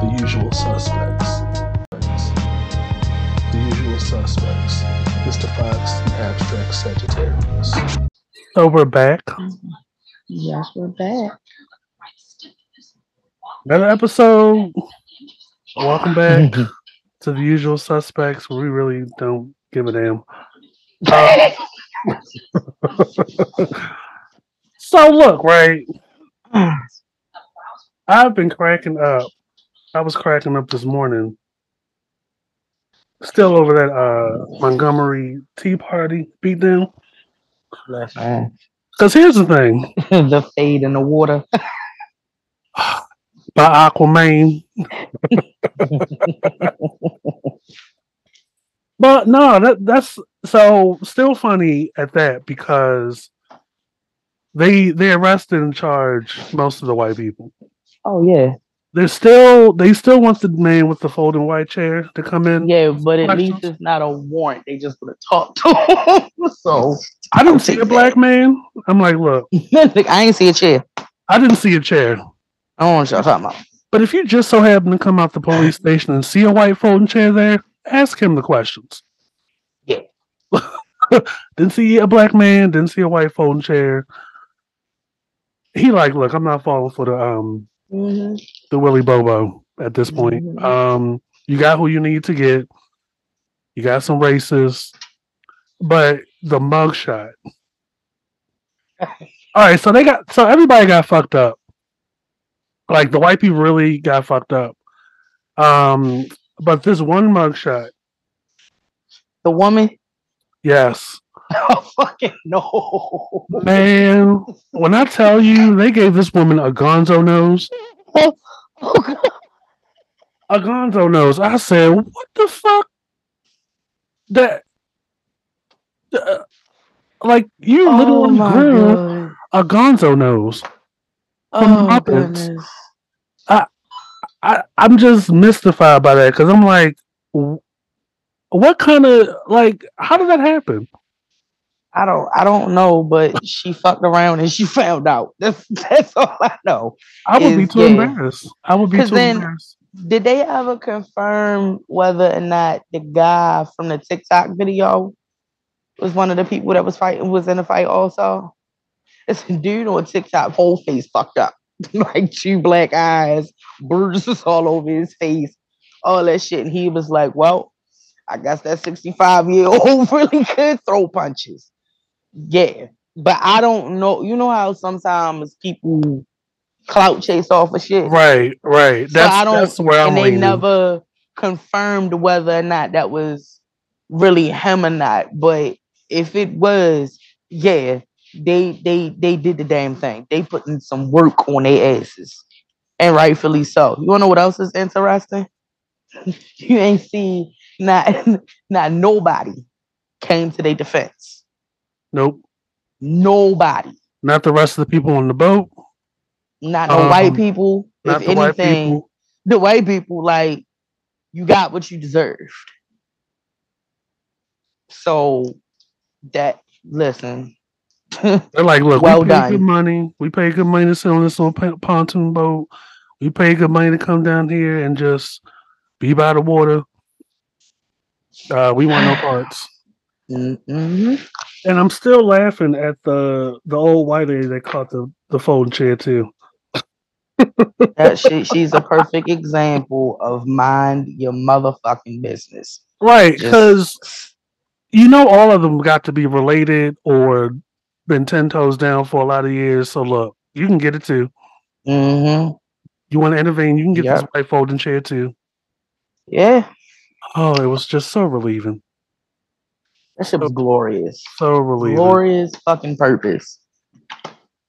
The usual suspects. The usual suspects. Mr. Fox and Abstract Sagittarius. So we're back. Yes, we're back. Another episode. Welcome back to the usual suspects where we really don't give a damn. Uh, so look, right? I've been cracking up. I was cracking up this morning. Still over that uh Montgomery Tea Party beatdown. Man. Because here's the thing. the fade in the water. By Aquaman. But no, that that's so still funny at that because they they arrested and charged most of the white people. Oh yeah, They're still they still want the man with the folding white chair to come in. yeah, but at Questions? least it's not a warrant. They just want to talk to him. so I didn't see a black man. I'm like, look, I ain't see a chair. I didn't see a chair. I don't know what y'all talking about. But if you just so happen to come out the police station and see a white folding chair there, ask him the questions. Yeah. didn't see a black man, didn't see a white folding chair. He like, look, I'm not falling for the um Mm-hmm. the Willy Bobo at this point. Mhm. Um, you got who you need to get. You got some racists, but the mugshot. All right, so they got so everybody got fucked up. Like the white people really got fucked up. Um, but this one mugshot, The woman. yes, Oh fucking no. man. When I tell you, they gave this woman a gonzo nose. Oh, God. a gonzo nose. I said, what the fuck? That, uh, like, you Oh, literally grew God. a gonzo nose. Oh Muppets. goodness. I, I'm just mystified by that because I'm like, what kind of, like, how did that happen? I don't I don't know, but she fucked around and she found out. That's that's all I know. I would be too embarrassed. I would be too then- embarrassed. Did they ever confirm whether or not the guy from the TikTok video was one of the people that was fighting was in the fight also? It's a dude on TikTok, whole face fucked up. like two black eyes, bruises all over his face, all that shit. And he was like, Well, I guess that 65 year old really could throw punches. Yeah. But I don't know. You know how sometimes people clout chase off of shit? Right, right. So That's, I don't, that's where I'm and they never confirmed whether or not that was really him or not. But if it was, yeah, they they they did the damn thing. They put in some work on their asses, and rightfully so. You wanna know what else is interesting? you ain't see not not nobody came to their defense. Nope. Nobody, Not the rest of the people on the boat. not no white Um, people. Not if the white anything, people. the white people like you got what you deserved. So that listen, They're like, look, Well we done. good money. We pay good money to sit on this little pontoon boat. We pay good money to come down here and just be by the water. Uh, we want no parts. Mhm. And I'm still laughing at the the old white lady that caught the the folding chair too. that shit, she's a perfect example of mind your motherfucking business. Right, Just- because you know all of them got to be related or been ten toes down for a lot of years. So look, you can get it too. hmm You want to intervene, you can get this Yep. white folding chair too. Yeah, Oh, it was just so relieving. That shit was glorious. So relieving. Glorious fucking purpose.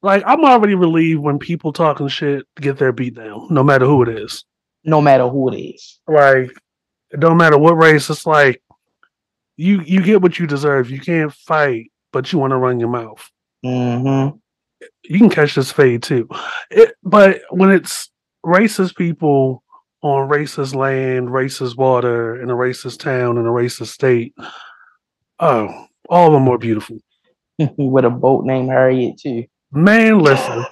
Like I'm already relieved when people talking shit get their beat down, no matter who it is. No matter who it is. Like it don't matter what race. It's like you you get what you deserve. You can't fight, but you want to run your mouth. hmm You can catch this fade too. It, but when it's racist people on racist land, racist water, in a racist town, in a racist state, oh, all of them more beautiful. With a boat named Harriet too. Man, listen.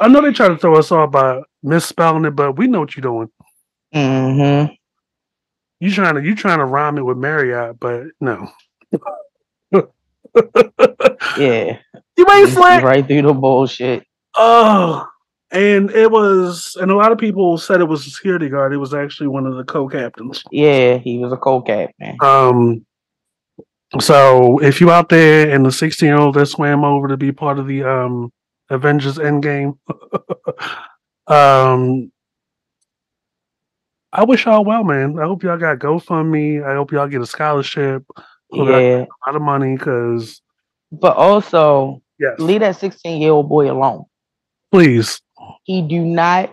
I know they try to throw us off by misspelling it, but we know what you're doing. Mm-hmm. You trying to you trying to rhyme it with Marriott, but no. Yeah. You ain't slick. Right through the bullshit. Oh, and it was, and a lot of people said it was a security guard. It was actually one of the co-captains. Yeah, he was a co-captain. Um, so if you out there and the 16 year old that swam over to be part of the um Avengers Endgame, um, I wish y'all well, man. I hope y'all got GoFundMe. I hope y'all get a scholarship. Hope Yeah. a lot of money because But also yes, leave that 16 year old boy alone. please, He do not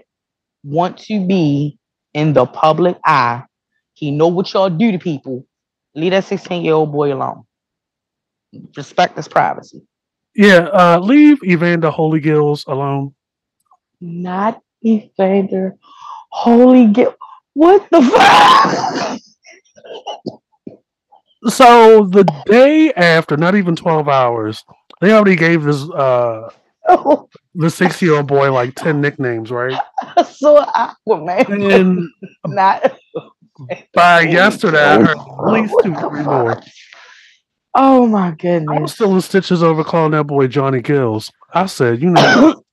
want to be in the public eye. He know what y'all do to people. Leave that 16 year old boy alone. Respect his privacy. yeah. Uh, leave Evander Holy Gills alone. Not Evander. Holy get what the fuck? So the day after, not even 12 hours, they already gave this uh Oh, the six year old boy like 10 nicknames, right? so Aquaman. And Not by yesterday, I heard at least two, three more. Oh my I was goodness. still in stitches over calling that boy Johnny Gills. I said, you know,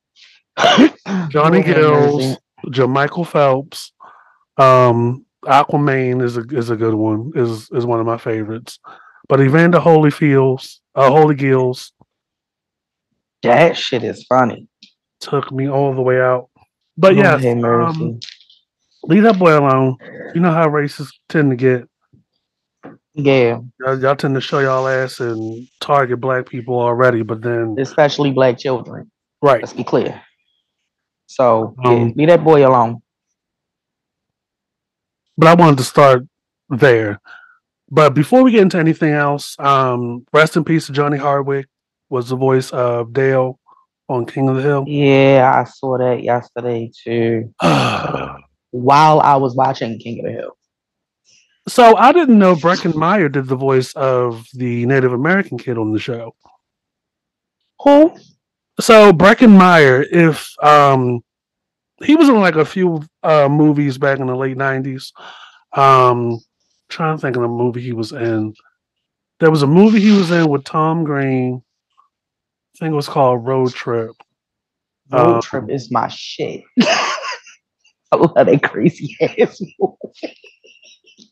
Johnny Gills, mercy. Jermichael Phelps, um, Aquaman is a is a good one. is is one of my favorites. But Evander Holyfields, uh, Holy Gills That shit is funny. took me all the way out. But yes, um, leave that boy alone. You know how racists tend to get. yeah, Y'all, y'all tend to show y'all ass and target black people already, but then especially black children. right. Let's be clear. So yeah, Um, leave that boy alone. But I wanted to start there. But before we get into anything else, um, rest in peace to Johnny Hardwick was the voice of Dale on King of the Hill. Yeah, I saw that yesterday too. While I was watching King of the Hill. so I didn't know Breckin Meyer did the voice of the Native American kid on the show. Who? So Breckin Meyer, if um he was in like a few uh movies back in the late nineties. Um trying to think of the movie he was in. There was a movie he was in with Tom Green. Think it was called Road Trip. Road Um, Trip is my shit. I love that crazy ass movie.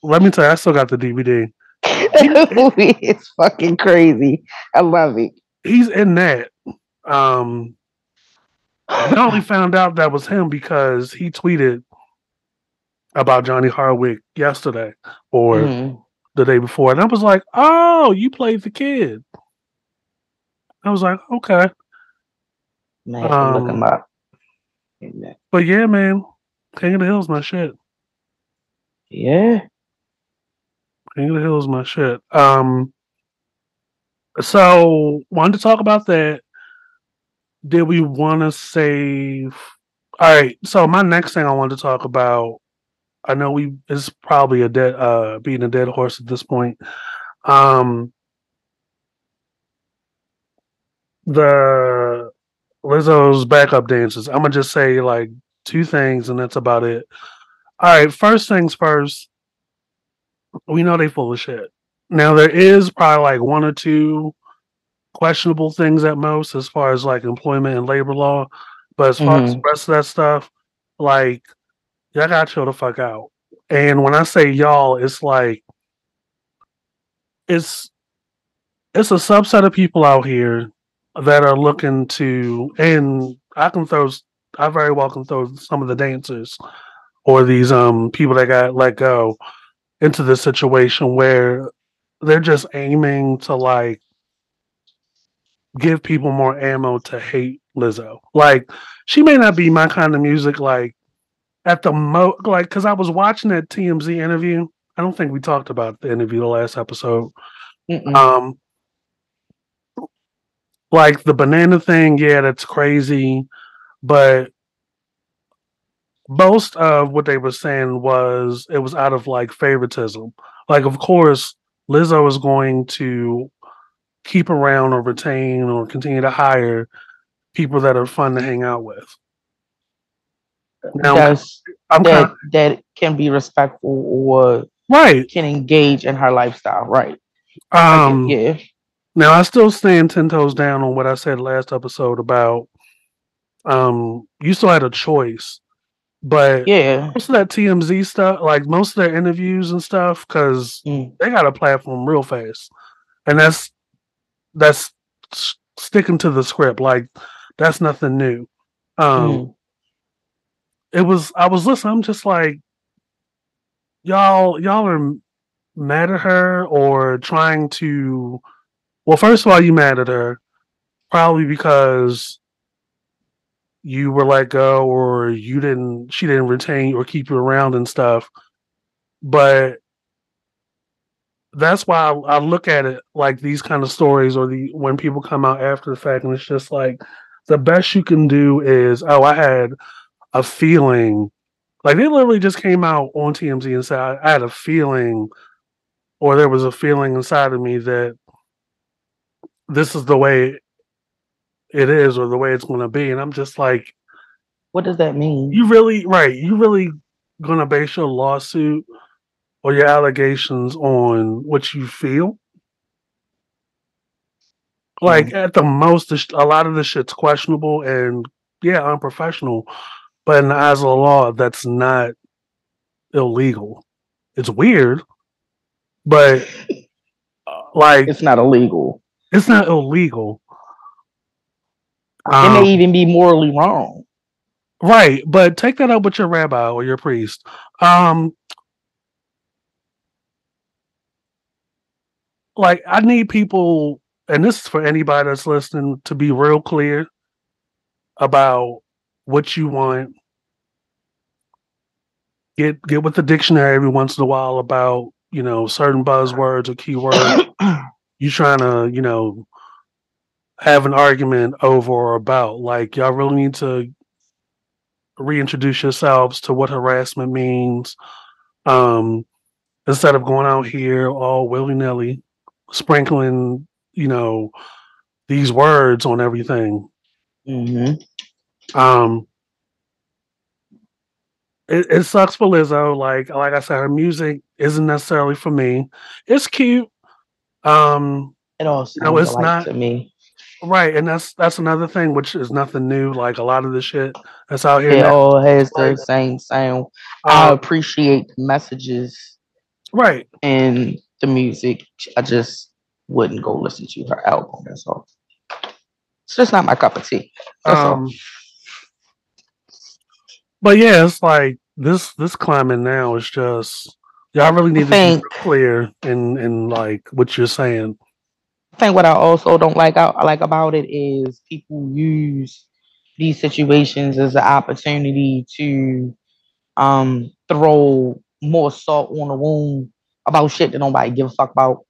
Let me tell you, I still got the DVD. that movie is fucking crazy. I love it. He's in that. Um I only found out that was him because he tweeted about Johnny Hardwick yesterday or Mhm. the day before, and I was like, "Oh, you played the kid." I was like, "Okay," Man, I can look Um, him up. but yeah, man, King of the Hill's my shit. Yeah. King of the Hill's my shit. Um, so wanted to talk about that. Did we want to save? All right. So my next thing I wanted to talk about, I know we is probably a dead, uh, being a dead horse at this point. Um, the Lizzo's backup dances. I'm gonna just say like two things, and that's about it. All right. First things first. We know they full of shit. Now there is probably like one or two questionable things at most as far as like employment and labor law. But as far as mm-hmm. the rest of that stuff, like y'all got to chill the fuck out. And when I say y'all, it's like it's it's a subset of people out here that are looking to and I can throw I very well can throw some of the dancers or these um people that got let go into this situation where they're just aiming to like give people more ammo to hate Lizzo. Like she may not be my kind of music like at the mo like cuz I was watching that TMZ interview. I don't think we talked about the interview the last episode. Mm-mm. Um like the banana thing, yeah, that's crazy, but most of what they were saying was it was out of like favoritism. Like, of course, Lizzo is going to keep around or retain or continue to hire people that are fun to hang out with. Now, that's I'm that kind that can be respectful or right. can engage in her lifestyle. Right. Um, yeah. Now I still stand ten toes down on what I said last episode about um you still had a choice, but Yeah. most of that TMZ stuff, like most of their interviews and stuff, because Mm. they got a platform real fast, and that's that's sticking to the script. Like that's nothing new. Um, Mm. it was I was listening. I'm just like, y'all y'all are mad at her or trying to. Well, first of all, you mad at her probably because you were let go or you didn't she didn't retain or keep you around and stuff. But that's why I, I look at it like these kind of stories or the when people come out after the fact and it's just like the best you can do is oh I had a feeling like they literally just came out on TMZ and said I, I had a feeling or there was a feeling inside of me that this is the way it is or the way it's going to be and I'm just like What does that mean? you really right you really going to base your lawsuit or your allegations on what you feel like at the most a lot of this shit's questionable and yeah unprofessional but in the eyes of the law that's not illegal it's weird but uh, like it's not illegal. It's not illegal it Um, may even be morally wrong. Right, but take that up with your rabbi or your priest. Um like I need people and this is for anybody that's listening to be real clear about what you want. Get get with the dictionary every once in a while about, you know, certain buzzwords or keywords you trying to, you know, have an argument over or about. Like y'all really need to reintroduce yourselves to what harassment means. Um, instead of going out here all willy nilly, sprinkling, you know, these words on everything. hmm Um, it, it sucks for Lizzo. Like, like I said, her music isn't necessarily for me. It's cute. Um, It all sounds No, it's alike not. to me. right, and that's that's another thing, which is nothing new. Like a lot of the shit that's out here. It now. all has the same sound. I Uh, appreciate the messages right. and the music. I just wouldn't go listen to her album. That's all. It's just not my cup of tea. That's all. Um, but yeah, it's like this this climate now is just y'all really need to be clear in in like what you're saying. I think what I also don't like I like about it is people use these situations as an opportunity to um throw more salt on the wound about shit that nobody give a fuck about.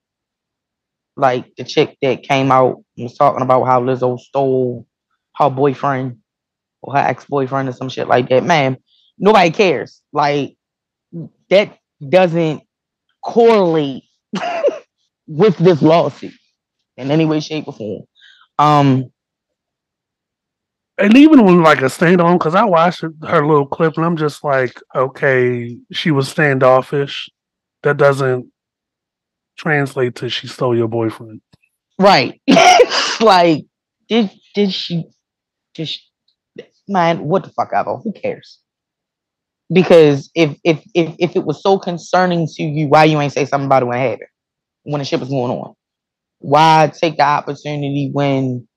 Like the chick that came out and was talking about how Lizzo stole her boyfriend or her ex-boyfriend or some shit like that. Man, nobody cares. Like that doesn't correlate with this lawsuit in any way, shape, or form. Um, And even when like a standalone, because I watched her, her little clip and I'm just like, okay, she was standoffish. That doesn't translate to she stole your boyfriend. right. like, did did she she, man, what the fuck ever? Who cares? Because if if if if it was so concerning to you, why you ain't say something about it when it happened? When the shit was going on? Why take the opportunity when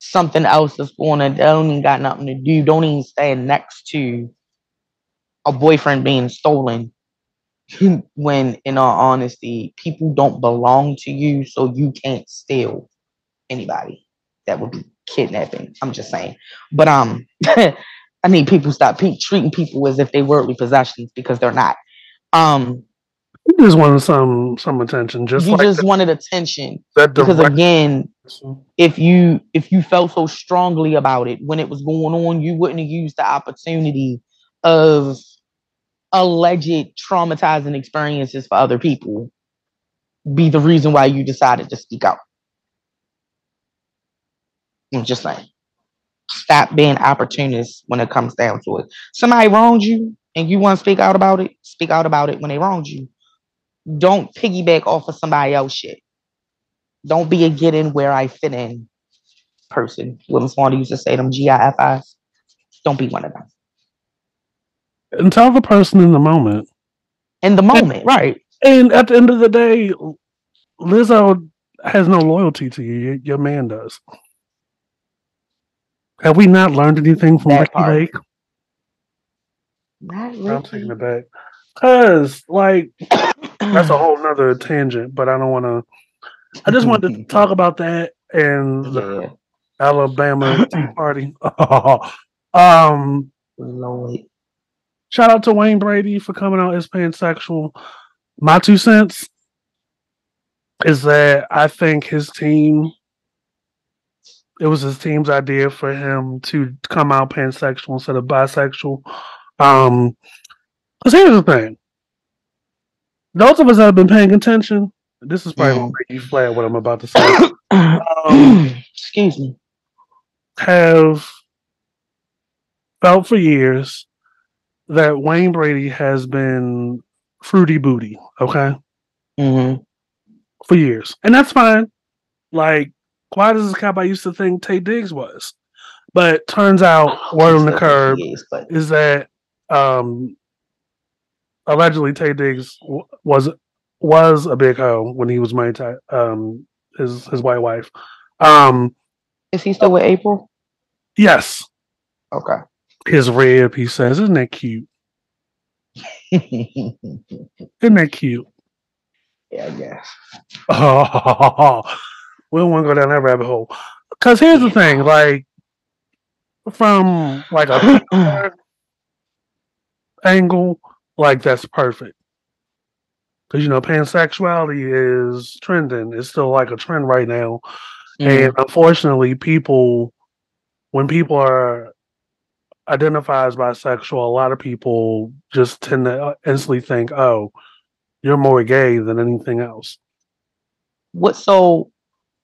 something else is going on don't even got nothing to do, don't even stand next to a boyfriend being stolen when in all honesty, people don't belong to you, so you can't steal anybody. That would be kidnapping. I'm just saying. But um I need people to stop pe- treating people as if they worldly possessions because they're not. Um You just wanted some some attention, just you like just that, wanted attention that because again, if you if you felt so strongly about it when it was going on, you wouldn't have used the opportunity of alleged traumatizing experiences for other people be the reason why you decided to speak out. I'm just saying. Stop being opportunists when it comes down to it. Somebody wronged you and you want to speak out about it, speak out about it when they wronged you. Don't piggyback off of somebody else shit. Don't be a get in where I fit in person. William Swan used to say them GIFIs. Don't be one of them. And tell the person in the moment. In the moment, right. And at the end of the day, Lizzo has no loyalty to you. Your man does. Have we not learned anything from That Ricky part. Lake? Not I'm taking really. it back. Cause like that's a whole nother tangent, but I don't want to. I just wanted to talk about that and the Yeah, Alabama Tea Party. um, Lord. shout out to Wayne Brady for coming out as pansexual. My two cents is that I think his team. It was his team's idea for him to come out pansexual instead of bisexual. Um, because here's the thing: those of us that have been paying attention, this is probably gonna make you flat what I'm about to say. Um, Excuse me. have felt for years that Wayne Brady has been fruity booty, okay, hmm for years, and that's fine. Like, why does this cop I used to think Taye Diggs was? But turns out, word on the curb but is that um allegedly Taye Diggs w- was was a big hoe when he was married to um his his white wife. Um, is he still with April? yes, Okay. his rib. He says, "Isn't that cute? Isn't that cute?" yeah, I guess. Oh, we don't want to go down that rabbit hole. Because here's the thing, like from like a angle, like that's perfect. Because you know, pansexuality is trending. It's still like a trend right now, Mhm. and unfortunately, people when people are identified as bisexual, a lot of people just tend to instantly think, "Oh, you're more gay than anything else." What so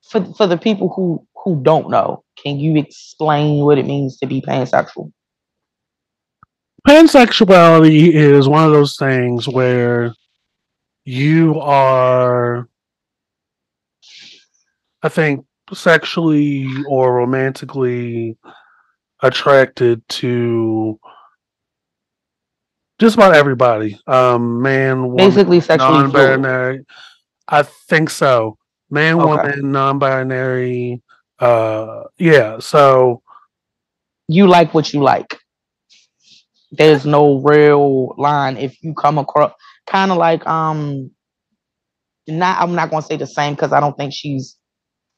for for the people who who don't know, can you explain what it means to be pansexual? pansexuality is one of those things where you are i think sexually or romantically attracted to just about everybody. Um man woman Basically sexually non-binary. i think so man Okay. woman non-binary uh yeah so You like what you like. There's no real line if you come across kind of like um not I'm not gonna say the same because I don't think she's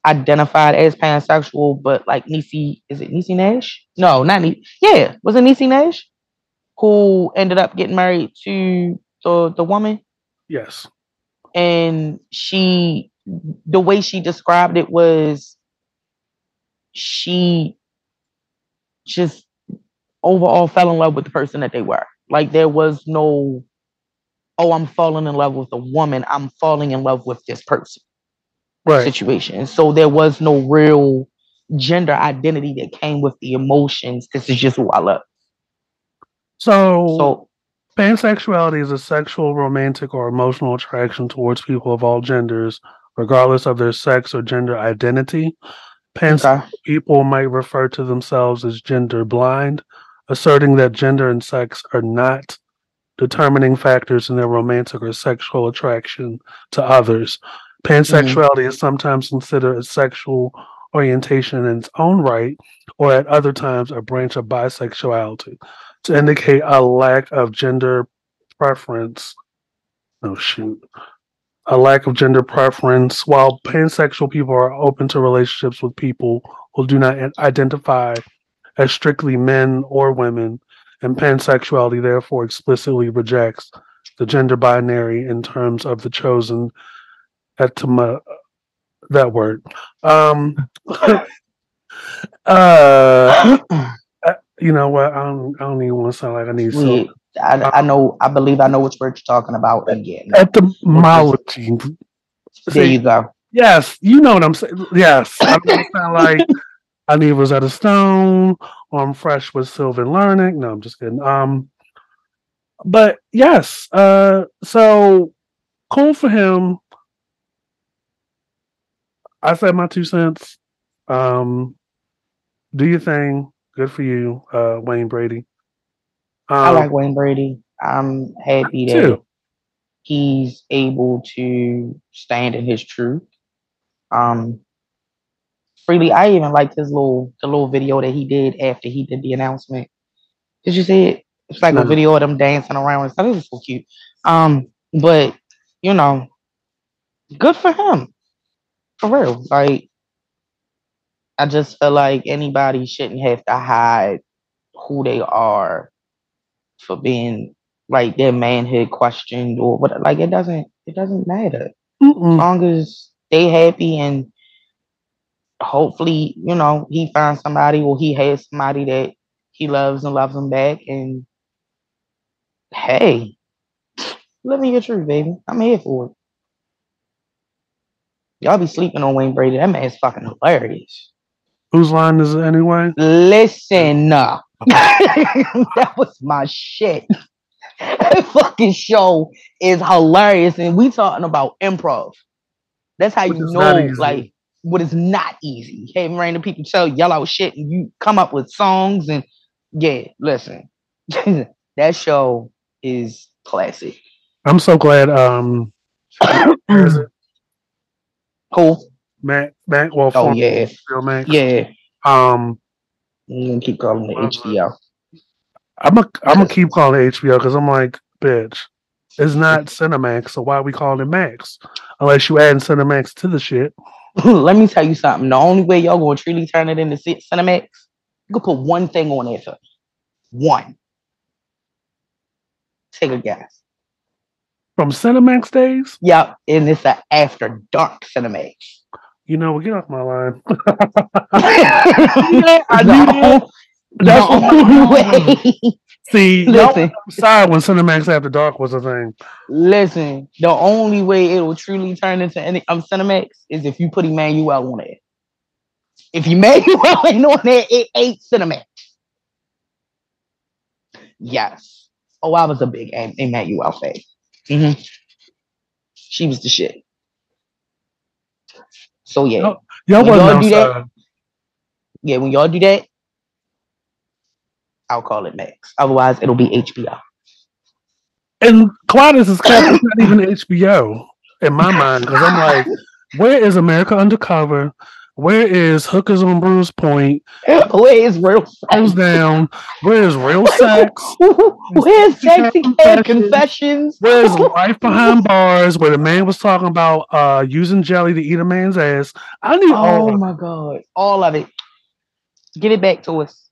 identified as pansexual, but like Niecy, is it Niecy Nash? No, not Niecy. Yeah, was it Niecy Nash who ended up getting married to the the woman? yes and she the way she described it was she just overall fell in love with the person that they were. Like there was no oh i'm falling in love with a woman. I'm falling in love with this person. Right. Situation. So there was no real gender identity that came with the emotions. This is just who i love. So so Pansexuality is a sexual, romantic, or emotional attraction towards people of all genders, regardless of their sex or gender identity. Pansexual okay. people might refer to themselves as gender blind, asserting that gender and sex are not determining factors in their romantic or sexual attraction to others. Mm-hmm. Pansexuality is sometimes considered a sexual orientation in its own right, or at other times a branch of bisexuality to indicate a lack of gender preference. Oh shoot. A lack of gender preference. While pansexual people are open to relationships with people who do not identify as strictly men or women, and pansexuality therefore explicitly rejects the gender binary in terms of the chosen that word. Um uh you know what? I don't. I don't even want to sound like I need so I, I know i believe i know which word you're talking about again etymology. there you go Yes, you know what I'm saying. Yes, I'm gonna sound like I need Rosetta Stone, or I'm fresh with Sylvan Learning. No, I'm just kidding. Um, but yes, uh, so cool for him. I said my two cents. Um, do your thing. Good for you, uh, Wayne Brady. Um, I like Wayne Brady. I'm happy that too. he's able to stand in his truth. Um, freely, I even liked his little the little video that he did after he did the announcement. Did you see it? It's like no. a video of them dancing around and stuff. It was so cute. Um, but you know, good for him. For real. Like I just feel like anybody shouldn't have to hide who they are for being like their manhood questioned or what like it doesn't it doesn't matter. Mm-mm. As long as they happy and hopefully, you know, he finds somebody or he has somebody that he loves and loves him back and hey, let me get truth, baby. I'm here for it. Y'all be sleeping on Wayne Brady. That man's fucking hilarious. Whose line is it anyway? Listen, uh, that was my shit. that fucking show is hilarious, and we talking about improv. That's how Which you know, like, what is not easy. Having random people tell yellow shit, and you come up with songs, and yeah, listen, that show is classic. I'm so glad. Um, Who? Mac, Mac, well, oh yeah, Max. yeah. Um, I'm gonna keep calling it HBO. I'm gonna I'm gonna keep calling it HBO because I'm like, bitch, it's not Cinemax, so why are we calling it Max? Unless you add Cinemax to the shit. Let me tell you something. The only way y'all gonna truly turn it into Cinemax, you could put one thing on there for one. Take a guess. From Cinemax days? Yep, and it's an after dark Cinemax. You know, get off my line. yeah, I knew That's no, the only way. See, listen, side when Cinemax After Dark was a thing. Listen, the only way it will truly turn into any um Cinemax is if you put Emmanuelle on it. If Emmanuelle ain't on there, it ain't Cinemax. Yes. Oh, I was a big Emmanuelle fan. Mm-hmm. She was the shit. So yeah, y'all, y'all, y'all do that. Yeah, when y'all do that, I'll call it Max. Otherwise, it'll be HBO. And Claudius is not even HBO in my mind because I'm like, where is America Undercover? Where is Hookers on Bruce Point? Where is real sex? down? Where is real sex? Where's sexy confessions? confessions? Where's life behind bars? Where the man was talking about uh, using jelly to eat a man's ass? I need oh all. Oh my god, all of it. Give it back to us.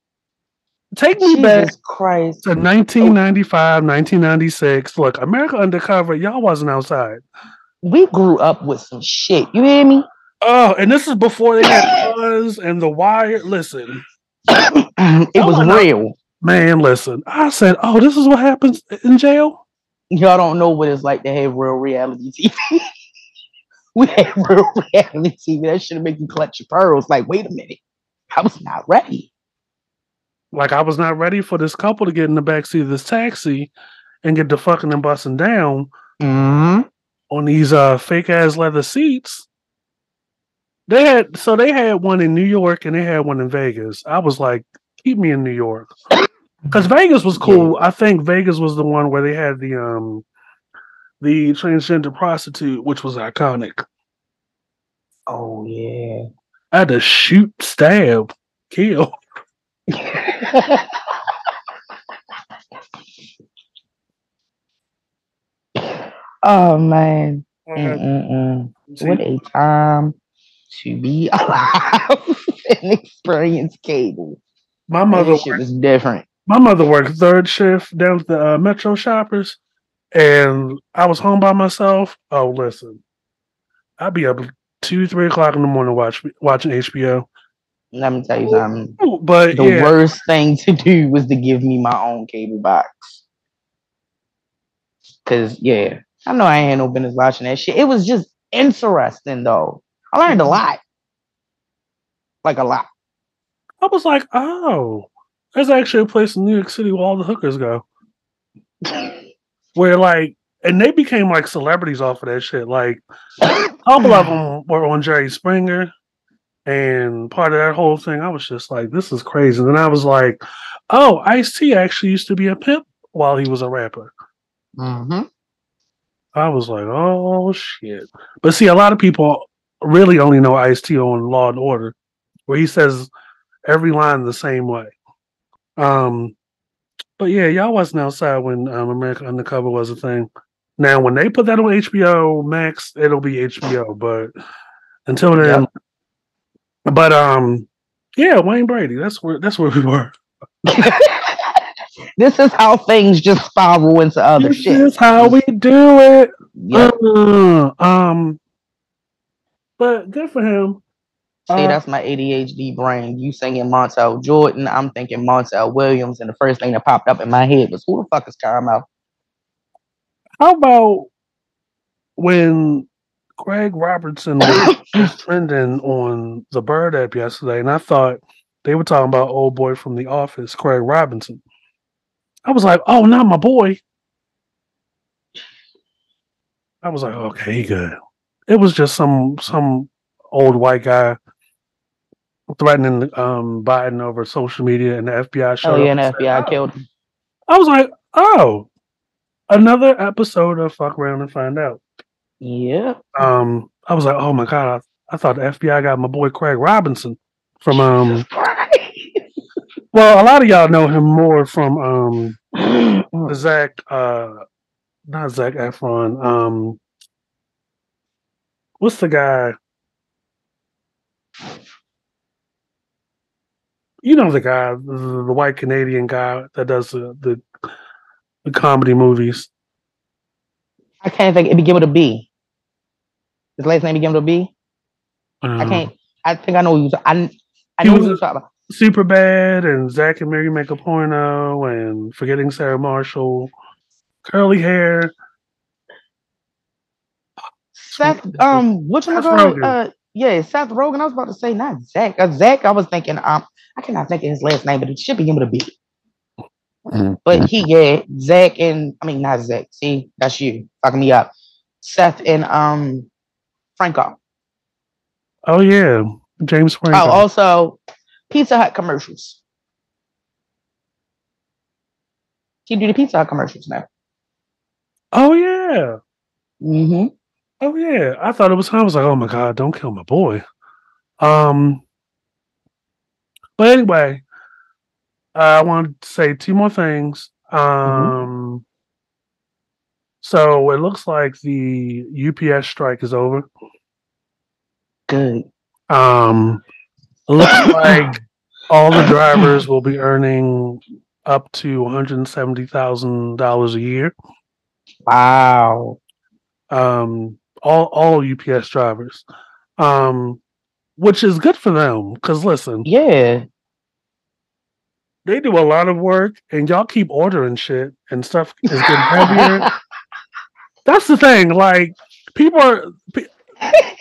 Take me Jesus back Christ. to 1995, 1996. Look, America Undercover, y'all wasn't outside. We grew up with some shit. You hear me? Oh, and this is before they had Buzz and The Wire. Listen, it was real. Man, listen. I said, oh, this is what happens in jail. Y'all don't know what it's like to have real reality TV. we had real reality TV. That should make you clutch your pearls. Like, wait a minute, I was not ready. Like, I was not ready for this couple to get in the backseat of this taxi and get the fucking and busting down mm-hmm. on these uh fake ass leather seats they had so they had one in New York and they had one in Vegas. I was like, keep me in New York. Because Vegas was cool. I think Vegas was the one where they had the um the transgender prostitute, which was iconic. Oh yeah. I had to shoot, stab, kill. oh man. What a time to be alive and experience cable. My mother shit was different. My mother worked third shift down at the uh, Metro Shoppers, and I was home by myself. Oh, listen, I'd be up two, three o'clock in the morning watch watching HBO. Let me tell you something. But the yeah. worst thing to do was to give me my own cable box. Cause yeah, I know I ain't no business watching that shit. It was just interesting though. I learned a lot. Like a lot. I was like, oh, there's actually a place in New York City where all the hookers go. where like, and they became like celebrities off of that shit. Like, a couple of them were on Jerry Springer, and part of that whole thing, I was just like, this is crazy. And then I was like, oh, Ice T actually used to be a pimp while he was a rapper. Mm-hmm. I was like, oh shit. But see, a lot of people really only know Ice T on Law and Order, where he says every line the same way. Um, but yeah, y'all wasn't outside when um, America Undercover was a thing. Now, when they put that on HBO Max, it'll be HBO. But until then, but um, yeah, Wayne Brady. That's where that's where we were. this is how things just spiral into other This shit. This is how we do it. Yep. Uh, um, but good for him. See, Uh, that's my ADHD brain. You singing Montel Jordan, I'm thinking Montel Williams, and the first thing that popped up in my head was who the fuck is Caramel? How about when Craig Robertson was trending on the Bird app yesterday, and I thought they were talking about old boy from The Office, Craig Robinson. I was like, oh, not my boy. I was like, okay, he good. It was just some some old white guy threatening um Biden over social media, and the FBI showed Oh yeah, and and said, FBI "Oh." killed him. I was like, oh, another episode of Fuck Around and Find Out. Yeah. Um, I was like, oh my god, I, I thought the FBI got my boy Craig Robinson from um. Well, a lot of y'all know him more from um Zach uh not Zac Efron um what's the guy you know the guy the, the white Canadian guy that does the, the the comedy movies I can't think it begin with a B. His last name begin with a B. I Um, can't. I think I know who you. I I know you talking about. Super Bad and Zach and Mary Make a Porno and Forgetting Sarah Marshall, curly hair. Seth. Um, which one? Uh, yeah, Seth Rogen. I was about to say not Zach. Uh, Zach. I was thinking. Um, I cannot think of his last name, but it should be begin with a B. But he, yeah, Zach and I mean not Zach. See, that's you fucking me up. Seth and um Franco. Oh yeah, James Franco. Oh, also Pizza Hut commercials. He do the Pizza Hut commercials now. oh yeah. Mm-hmm. Oh yeah, I thought it was. I was like, oh my god, don't kill my boy. Um, but anyway, I wanted to say two more things. Um, so it looks like the UPS strike is over. Good. Um, looks like all the drivers will be earning up to one hundred seventy thousand dollars a year. Wow. um all all UPS drivers. Um which is good for them cuz listen, Yeah. they do a lot of work and y'all keep ordering shit and stuff is getting heavier. That's the thing like people are pe-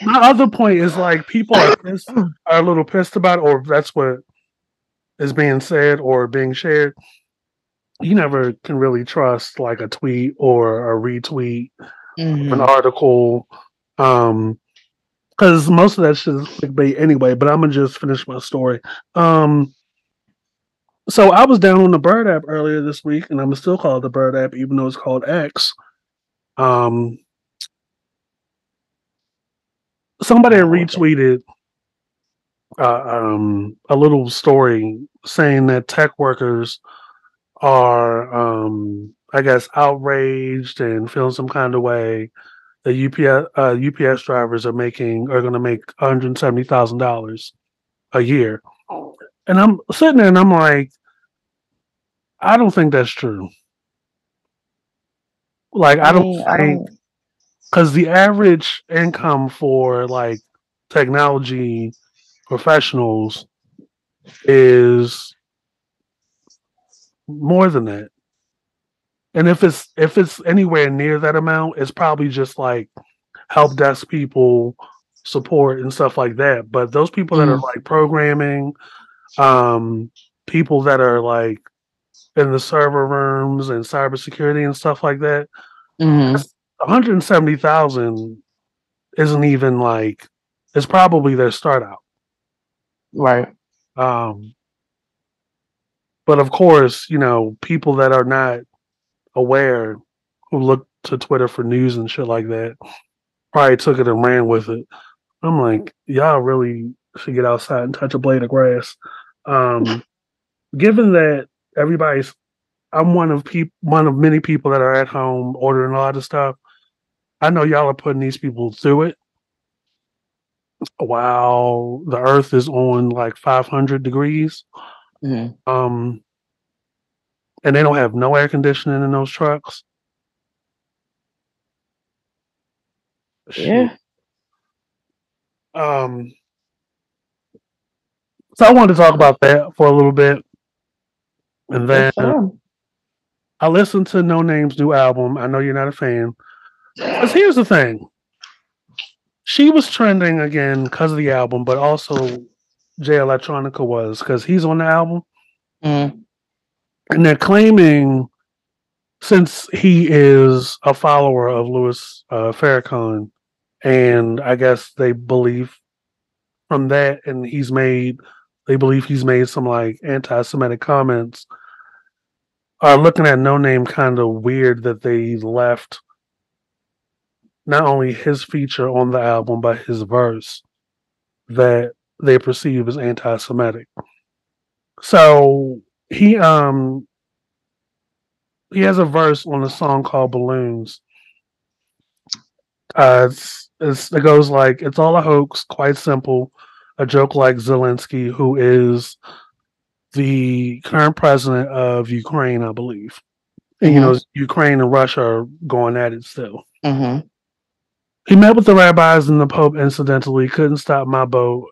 my other point is like people are pissed, are a little pissed about it, or that's what is being said or being shared. You never can really trust like a tweet or a retweet Mhm. an article. Um because most of that shit is clickbait anyway, but I'm gonna just finish my story. Um so I was down on the Bird app earlier this week, and I'm gonna still call it the Bird app, even though it's called X. Um somebody retweeted uh, um a little story saying that tech workers are um I guess outraged and feeling some kind of way that UPS uh, UPS drivers are making are going to make one hundred seventy thousand dollars a year, and I'm sitting there and I'm like, I don't think that's true. Like I don't I think because the average income for like technology professionals is more than that. And if it's if it's anywhere near that amount, it's probably just like help desk people, support and stuff like that. But those people that are like programming, um, people that are like in the server rooms and cybersecurity and stuff like that. hmm 170,000 isn't even like it's probably their start out. Right. Um, but of course, you know, people that are not aware who look to Twitter for news and shit like that probably took it and ran with it. I'm like, y'all really should get outside and touch a blade of grass. Um, given that everybody's, I'm one of people, one of many people that are at home ordering a lot of stuff. I know y'all are putting these people through it while the earth is on like 500 degrees. hmm Um, and they don't have no air conditioning in those trucks. Shit. Yeah. Um, so I wanted to talk about that for a little bit, and then That's. I listened to Noname's new album. I know you're not a fan, because here's the thing: she was trending again because of the album, but also Jay Electronica was because he's on the album. Mhm. And they're claiming since he is a follower of Louis uh, Farrakhan, and I guess they believe from that, and he's made, they believe he's made some like anti-Semitic comments. Are looking at Noname kind of weird that they left not only his feature on the album but his verse that they perceive as anti-Semitic. So he um he has a verse on a song called Balloons. Uh it's, it's it goes like it's all a hoax, quite simple, a joke like Zelensky, who is the current president of Ukraine, I believe. And you know, Ukraine and Russia are going at it still. hmm He met with the rabbis and the Pope incidentally, couldn't stop my boat.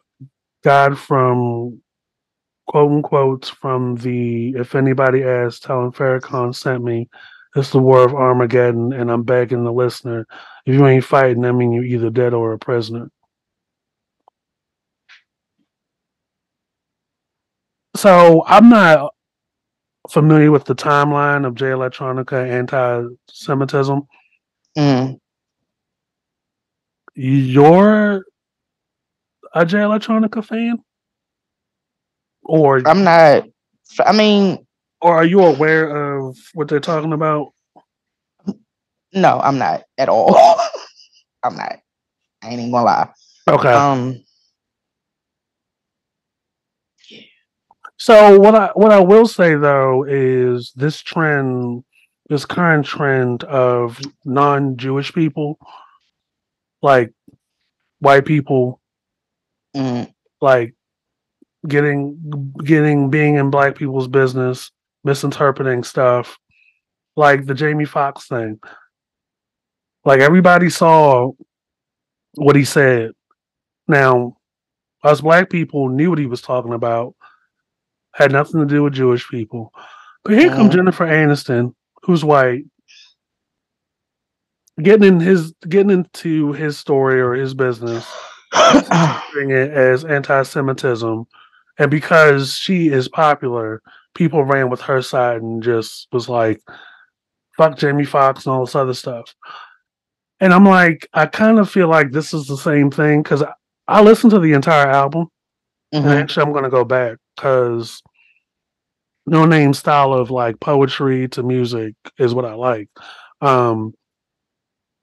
God from quote unquote from the if anybody asks, tell him Farrakhan sent me. It's the war of Armageddon, and I'm begging the listener. If you ain't fighting, I mean you're either dead or a prisoner. So I'm not familiar with the timeline of Jay Electronica anti-Semitism. hmm You're a Jay Electronica fan, or I'm not. I mean, or are you aware of what they're talking about? no, I'm not at all. I'm not. I ain't even gonna lie. Okay. Um. So what I what I will say though is this trend, this current trend of non-Jewish people, like white people, mm, like getting getting being in black people's business, misinterpreting stuff, like the Jamie Foxx thing. Like everybody saw what he said. Now, us black people knew what he was talking about. Had nothing to do with Jewish people. But here comes Mhm. Jennifer Aniston, who's white, getting in his getting into his story or his business it as anti-Semitism, and because she is popular, people ran with her side and just was like, "Fuck Jamie Foxx" and all this other stuff. And I'm like, I kind of feel like this is the same thing because I, I listened to the entire album, and mhm, actually I'm gonna go back because Noname style of like poetry to music is what I like. Um,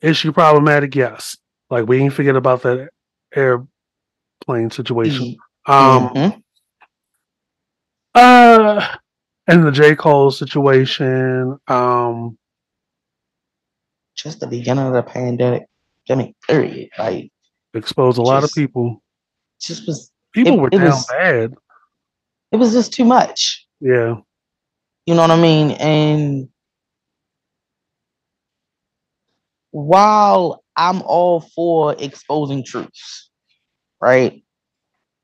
is she problematic? Yes. Like we ain't forget about that airplane situation. Um, mhm. Uh, and the J Cole situation. Um, Just the beginning of the pandemic. I mean, period. Like, exposed a lot of people. just was. People it- were it down was- bad. It was just too much. Yeah. You know what I mean? And while I'm all for exposing truths, right?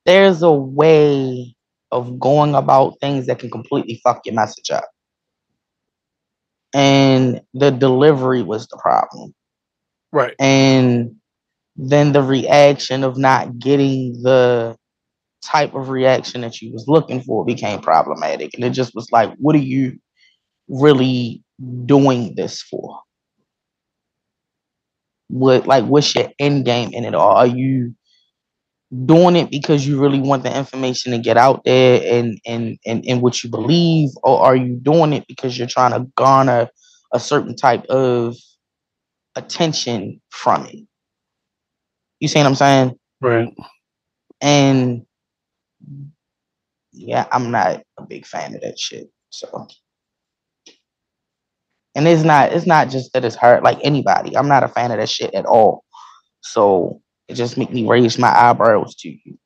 There's a way of going about things that can completely fuck your message up. And the delivery was the problem. Right. And then the reaction of not getting the type of reaction that you was looking for became problematic. And it just was like, what are you really doing this for? What like what's your end game in it all? Are you doing it because you really want the information to get out there and and and, and what you believe, or are you doing it because you're trying to garner a certain type of attention from it? You see what I'm saying? Right. And yeah, I'm not a big fan of that shit. So and it's not it's not just that it's hurt like anybody. I'm not a fan of that shit at all. So it just make me raise my eyebrows to you.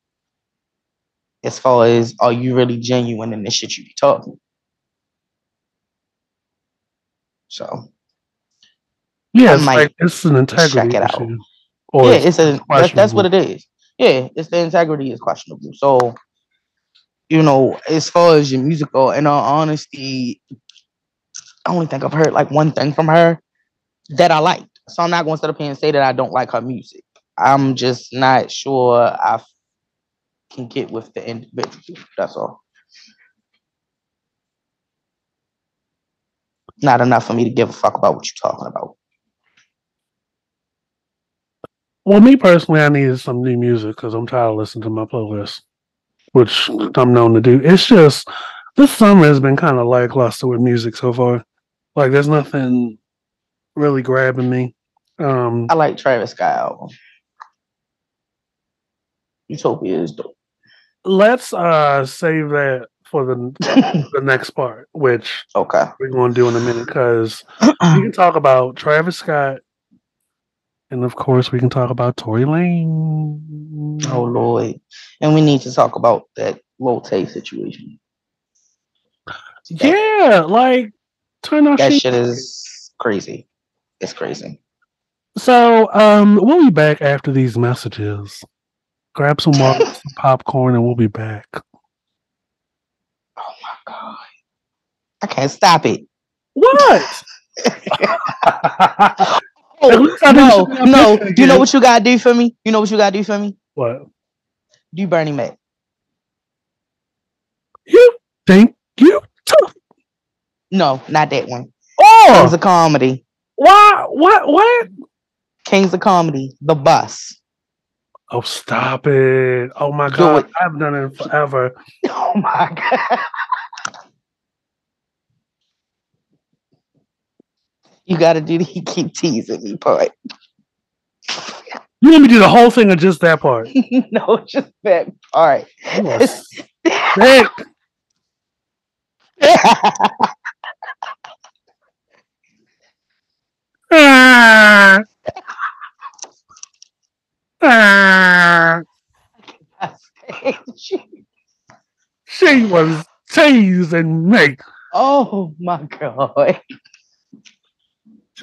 As far as are you really genuine in the shit you be talking? So Yeah, it's like it's an integrity check it out. issue. Or yeah, it's a that's, that's what it is. Yeah, it's the integrity is questionable. So, you know, as far as your musical, in all honesty, I only think I've heard like one thing from her that I liked. So I'm not going to sit up here and say that I don't like her music. I'm just not sure I can get with the individual. That's all. Not enough for me to give a fuck about what you're talking about. Well, me personally, I needed some new music because I'm tired of listening to my playlist, which I'm known to do. It's just this summer has been kind of lackluster with music so far. Like, there's nothing really grabbing me. Um, I like Travis Scott album. Utopia is dope. let's uh save that for the the next part, which okay. we're going to do in a minute because we can talk about Travis Scott, and of course, we can talk about Tory Lane. Oh Lord. And we need to talk about that low Tay situation. yeah, like turn our That shit. shit is crazy. It's crazy. So, um, we'll be back after these messages. Grab some water, some popcorn, and we'll be back. Oh my god. I can't stop it. What? Oh, At least I didn't no, no. Do you know what you gotta do for me? You know what you gotta do for me? what? Do Bernie Mac. You think you tough? No, not that one. Oh, Kings of Comedy. why? What? What? Kings of Comedy. The bus. Oh, stop it! Oh my god. I haven't done it in forever. Oh my god. You gotta do the he keep teasing me part. You let me to do the whole thing or just that part? no, just that part. Sick. Ah. Ah. She was teasing me. oh my god.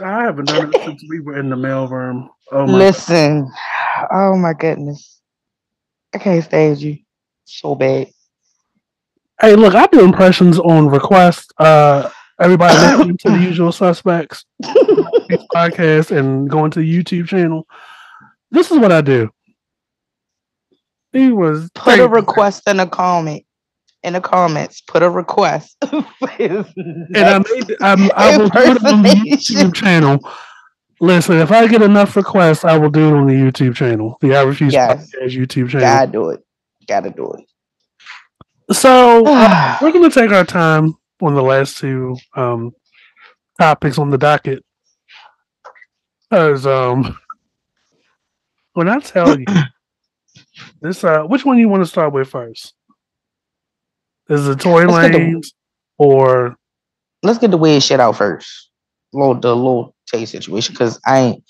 I haven't done it since we were in the mailroom. Oh my Listen. Oh my goodness. I can't stand you so bad. Hey, look, I do impressions on request. Uh, everybody listening to the usual suspects podcast and going to the YouTube channel. This is what I do. He was Put a request in a comment. In the comments, put a request. and and I made I'm, I will put it on the YouTube channel. Listen, if I get enough requests, I will do it on the YouTube channel, the I Refuse Yes. Podcast YouTube channel. gotta do it. Gotta do it. So uh, we're going to take our time on the last two um, topics on the docket. As um, when I tell you this, uh, which one you want to start with first? Is it Tory Let's get the- Lanez or Let's get the weird shit out first. Little the little Tay situation, because I ain't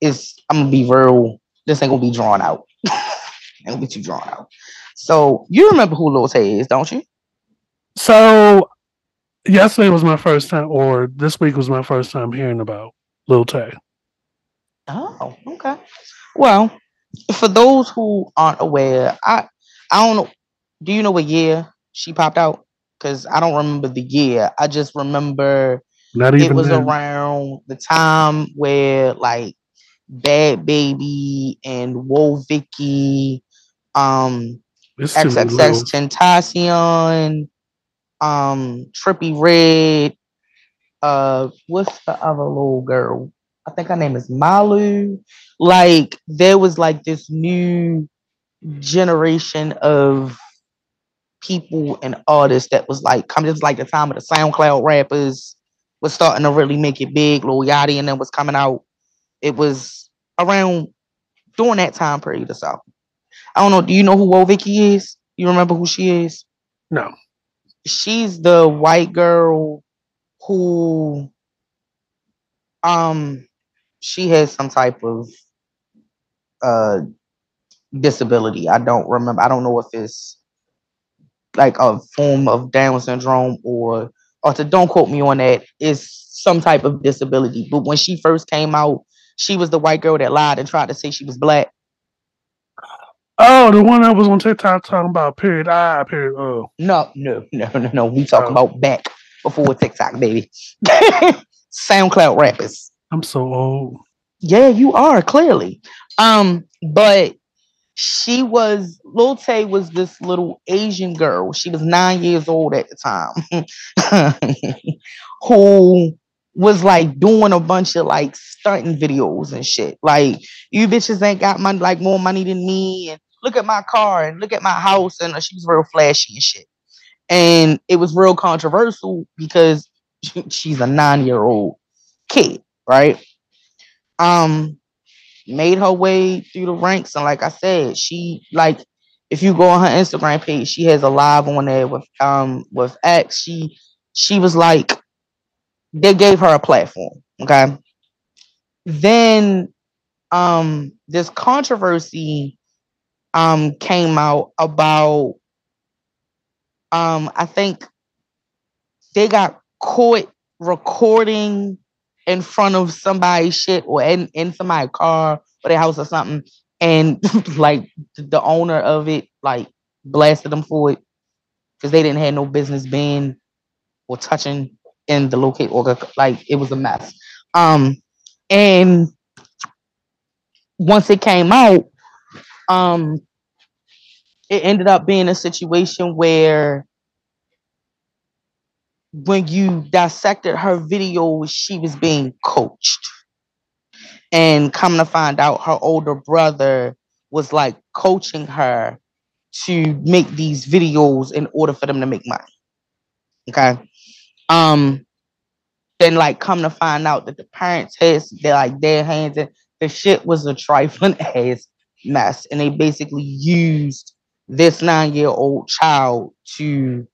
it's I'm gonna be real. This ain't gonna be drawn out. ain't gonna be too drawn out. So you remember who Lil Tay is, don't you? so? Yesterday was my first time, or this week was my first time hearing about Lil Tay. Oh, okay. Well, for those who aren't aware, I I don't know. Do you know what year she popped out? Because I don't remember the year. I just remember Not it was then. around the time where like Bhad Bhabie and Woah Vicky, um, XXXTentacion, um, Trippie Redd, uh, what's the other little girl? I think her name is Malu. Like there was like this new generation of people and artists that was like coming just like the time of the SoundCloud rappers was starting to really make it big. Lil Yachty and then was coming out. It was around during that time period or so. I don't know. Do you know who Woah Vicky is? You remember who she is? No. She's the white girl who um she has some type of uh disability. I don't remember. I don't know if it's like a form of Down syndrome or or to don't quote me on that. It's some type of disability. But when she first came out, she was the white girl that lied and tried to say she was black. Oh, the one that was on TikTok talking about period I period oh. No, no, no, no, no. We talking oh. about back before TikTok, baby. SoundCloud rappers. I'm so old. Yeah, you are clearly. Um, but she was Lil Tay was this little Asian girl. She was nine years old at the time, who was like doing a bunch of like stunting videos and shit. Like you bitches ain't got money like more money than me, and look at my car and look at my house, and uh, she was real flashy and shit. And it was real controversial because she's a nine year old kid, right? Um, made her way through the ranks, and like I said, she like if you go on her Instagram page, she has a live on there with um with X. She she was like they gave her a platform. Okay. Then um this controversy um came out about um I think they got caught recording in front of somebody's shit or in, in somebody's car or their house or something. And like the owner of it like blasted them for it because they didn't have no business being or touching in the locate or like it was a mess. Um and once it came out, um it ended up being a situation where when you dissected her video, she was being coached. And come to find out, her older brother was like coaching her to make these videos in order for them to make money. Okay. Um, then like come to find out that the parents had they like their hands in the shit was a trifling ass mess. And they basically used this nine-year-old child to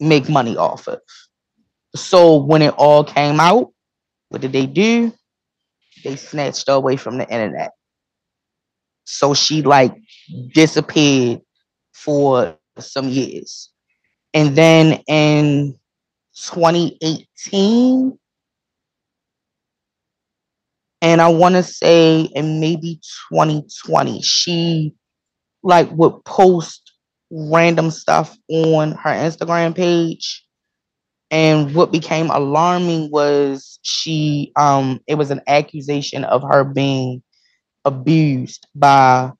make money off of. So when it all came out, what did they do? They snatched her away from the internet. So she like disappeared for some years. And then in 2018, and I want to say in maybe 2020, she like would post random stuff on her Instagram page and what became alarming was she um it was an accusation of her being abused by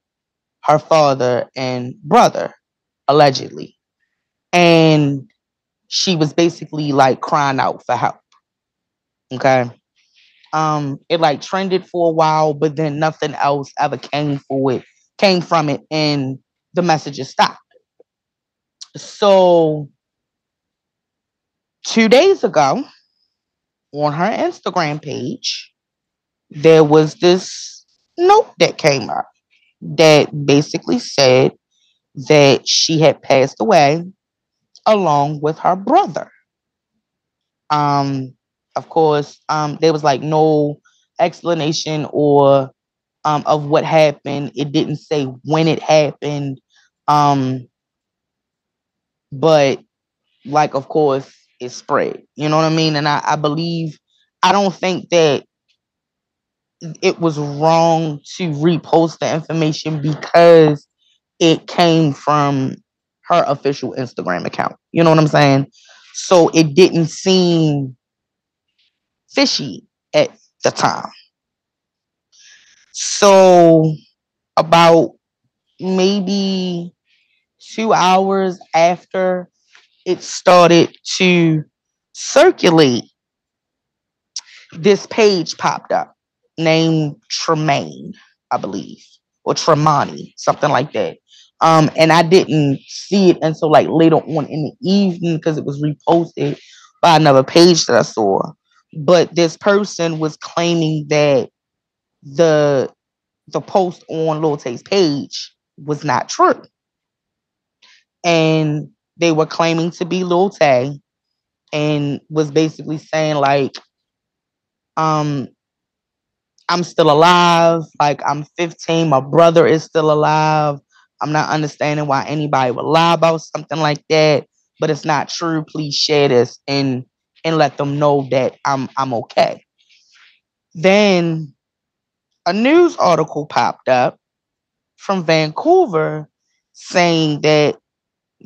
her father and brother allegedly. And she was basically like crying out for help. Okay? Um it like trended for a while but then nothing else ever came for it came from it and the messages stopped. So two days ago on her Instagram page, there was this note that came up that basically said that she had passed away along with her brother. Um, of course, um, there was like no explanation or um, of what happened. It didn't say when it happened. Um, but like, of course, is spread. You know what I mean? And I, I believe, I don't think that it was wrong to repost the information because it came from her official Instagram account. You know what I'm saying? So it didn't seem fishy at the time. So about maybe two hours after it started to circulate, this page popped up named Tremaine, I believe, or Tremani, something like that. Um, and I didn't see it until like later on in the evening because it was reposted by another page that I saw. But this person was claiming that the the post on Lil Tay's page was not true. And they were claiming to be Lil Tay and was basically saying like um I'm still alive, like I'm 15, my brother is still alive. I'm not understanding why anybody would lie about something like that, but it's not true. Please share this and and let them know that I'm I'm okay. Then a news article popped up from Vancouver saying that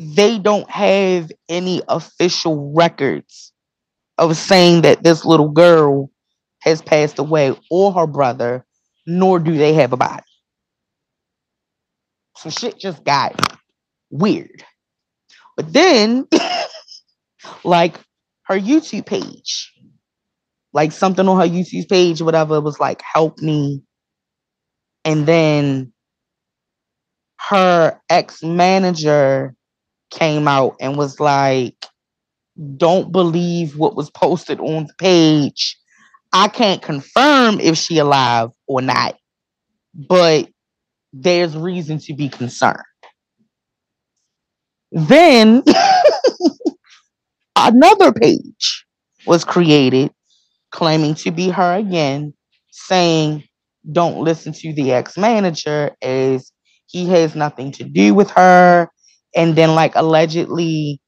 they don't have any official records of saying that this little girl has passed away or her brother, nor do they have a body. So shit just got weird. But then, like her YouTube page, like something on her YouTube page, whatever, was like, help me. And then her ex manager came out and was like, don't believe what was posted on the page. I can't confirm if she alive or not, but there's reason to be concerned. Then another page was created claiming to be her again, saying, Don't listen to the ex manager as he has nothing to do with her. And then, like, allegedly,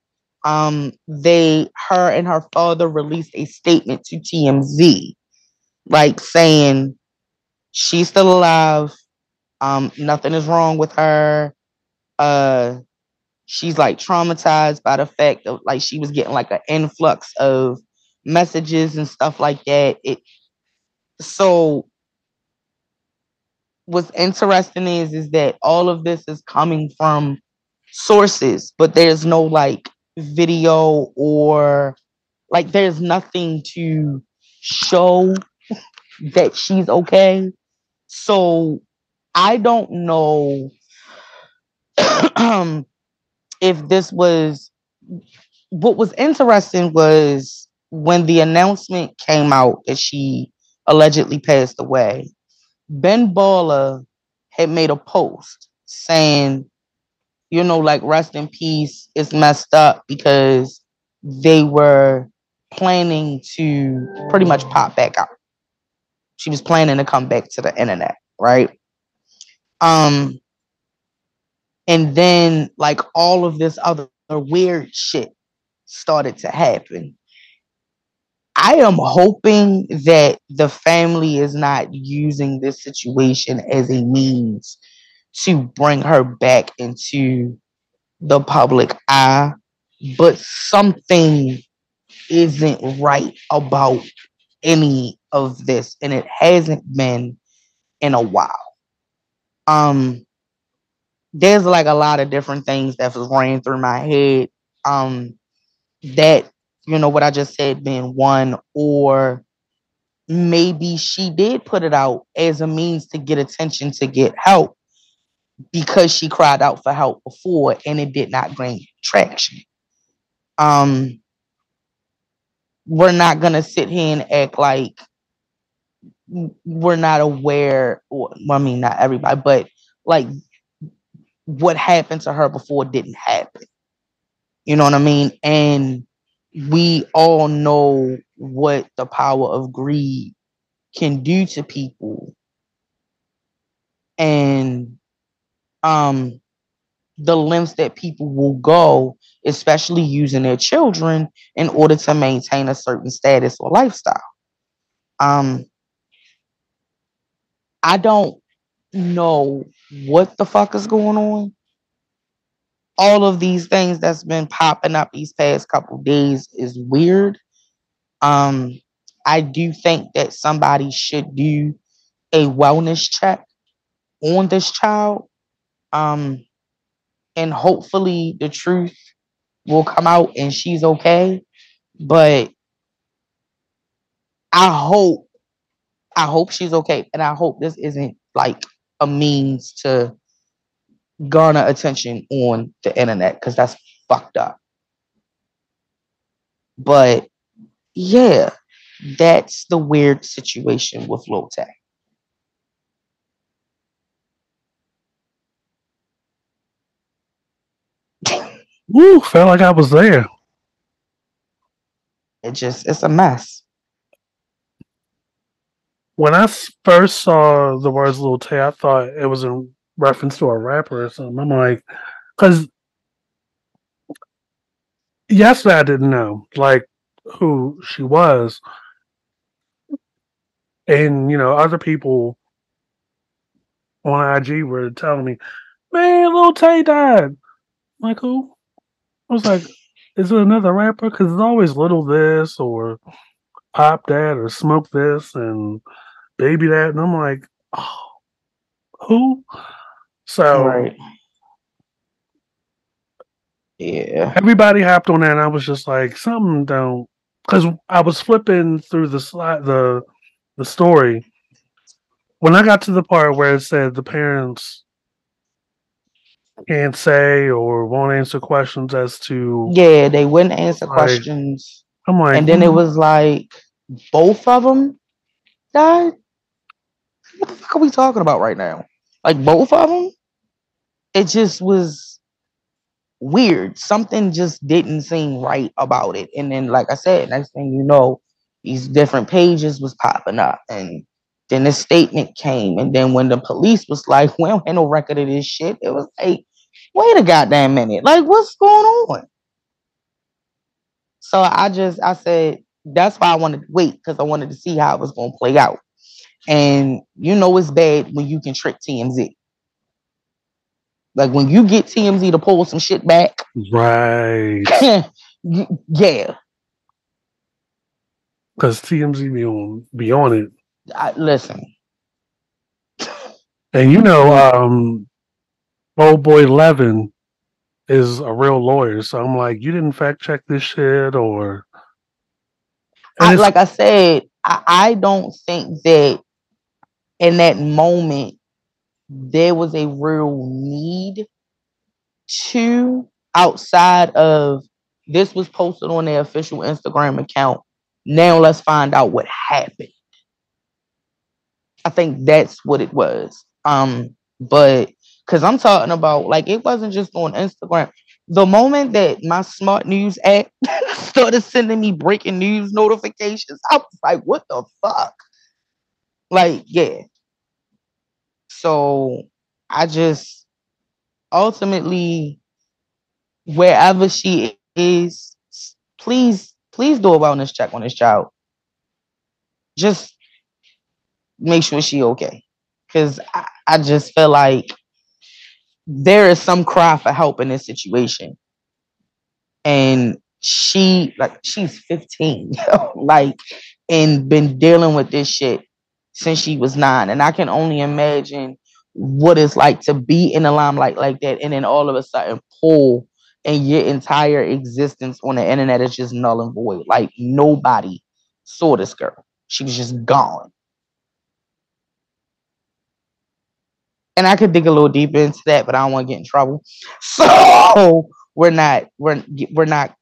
um, they, her and her father released a statement to TMZ, like saying she's still alive. Um, nothing is wrong with her. Uh, she's like traumatized by the fact of like she was getting like an influx of messages and stuff like that. It so what's interesting is is that all of this is coming from sources, but there's no like video or like there's nothing to show that she's okay. So I don't know if this was what was interesting was when the announcement came out that she allegedly passed away, Ben Baller had made a post saying you know, like rest in peace is messed up because they were planning to pretty much pop back out. She was planning to come back to the internet, right? Um, and then like all of this other weird shit started to happen. I am hoping that the family is not using this situation as a means to bring her back into the public eye, but something isn't right about any of this, and it hasn't been in a while. Um, there's like a lot of different things that was running through my head. Um, that you know what I just said being one, or maybe she did put it out as a means to get attention to get help because she cried out for help before and it did not gain traction. Um, we're not gonna sit here and act like we're not aware, or I mean, not everybody, but like what happened to her before didn't happen. You know what I mean? And we all know what the power of greed can do to people. And um the lengths that people will go, especially using their children in order to maintain a certain status or lifestyle. Um, I don't know what the fuck is going on. All of these things that's been popping up these past couple days is weird. Um, I do think that somebody should do a wellness check on this child um, and hopefully the truth will come out and she's okay. But I hope, I hope she's okay, and I hope this isn't like a means to garner attention on the internet because that's fucked up. But yeah, that's the weird situation with Lil Tay. Woo, felt like I was there. It just it's a mess. When I first saw the words Little Tay, I thought it was in reference to a rapper or something. I'm like, because yesterday I didn't know like who she was, and you know other people on IG were telling me, "Man, Lil Tay died." I'm like who? I was like, "Is it another rapper?" Because it's always Little This or Pop That or Smoke This and Baby That, and I'm like, "Oh, who?" So. Right. Yeah. everybody hopped on that and I was just like something don't because I was flipping through the slide the the story when I got to the part where it said the parents can't say or won't answer questions as to Yeah, they wouldn't answer Like, questions. I'm like And then it "Hmm, was like both of them died. What the fuck are we talking about right now? Like both of them? It just was weird. Something just didn't seem right about it. And then, like I said, next thing you know, these different pages was popping up, and then the statement came. And then when the police was like, "We don't have no record of this shit," it was like, "Wait a goddamn minute! Like, what's going on?" So I just I said that's why I wanted to wait because I wanted to see how it was going to play out. And you know it's bad when you can trick TMZ. Like when you get TMZ to pull some shit back, right yeah. because TMZ be on be on it I, listen, and you know um old boy Levin is a real lawyer so I'm like you didn't fact check this shit or I, like I said, I, I don't think that in that moment there was a real need to outside of this was posted on their official Instagram account. Now let's find out what happened. I think that's what it was. Um, but because I'm talking about like it wasn't just on Instagram. The moment that my smart news app started sending me breaking news notifications, I was like, what the fuck? Like, yeah. So I just ultimately, wherever she is, please, please do a wellness check on this child. Just make sure she okay. Cause I, I just feel like there is some cry for help in this situation. And she like she's 15, like and been dealing with this shit since she was nine. And I can only imagine what it's like to be in the limelight like that and then all of a sudden pull and your entire existence on the internet is just null and void. Like nobody saw this girl. She was just gone. And I could dig a little deeper into that, but I don't want to get in trouble. So we're not we're we're not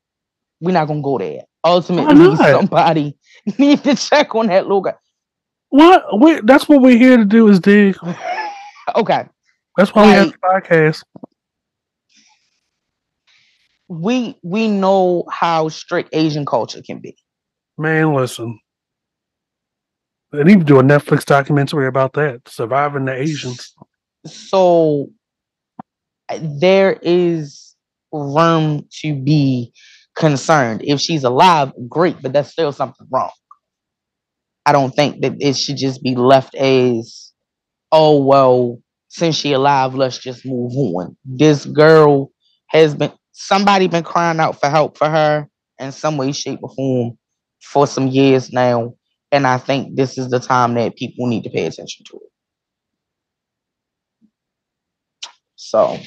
we're not gonna go there. Ultimately, somebody need to check on that little guy. what we that's what we're here to do is dig Okay. that's why we have Like- the podcast we we know how strict Asian culture can be. Man, listen. They need to do a Netflix documentary about that, surviving the Asians. So there is room to be concerned. If she's alive, great, but that's still something wrong. I don't think that it should just be left as, oh well, since she alive, let's just move on. This girl has been somebody been crying out for help for her in some way, shape, or form for some years now. And I think this is the time that people need to pay attention to it. So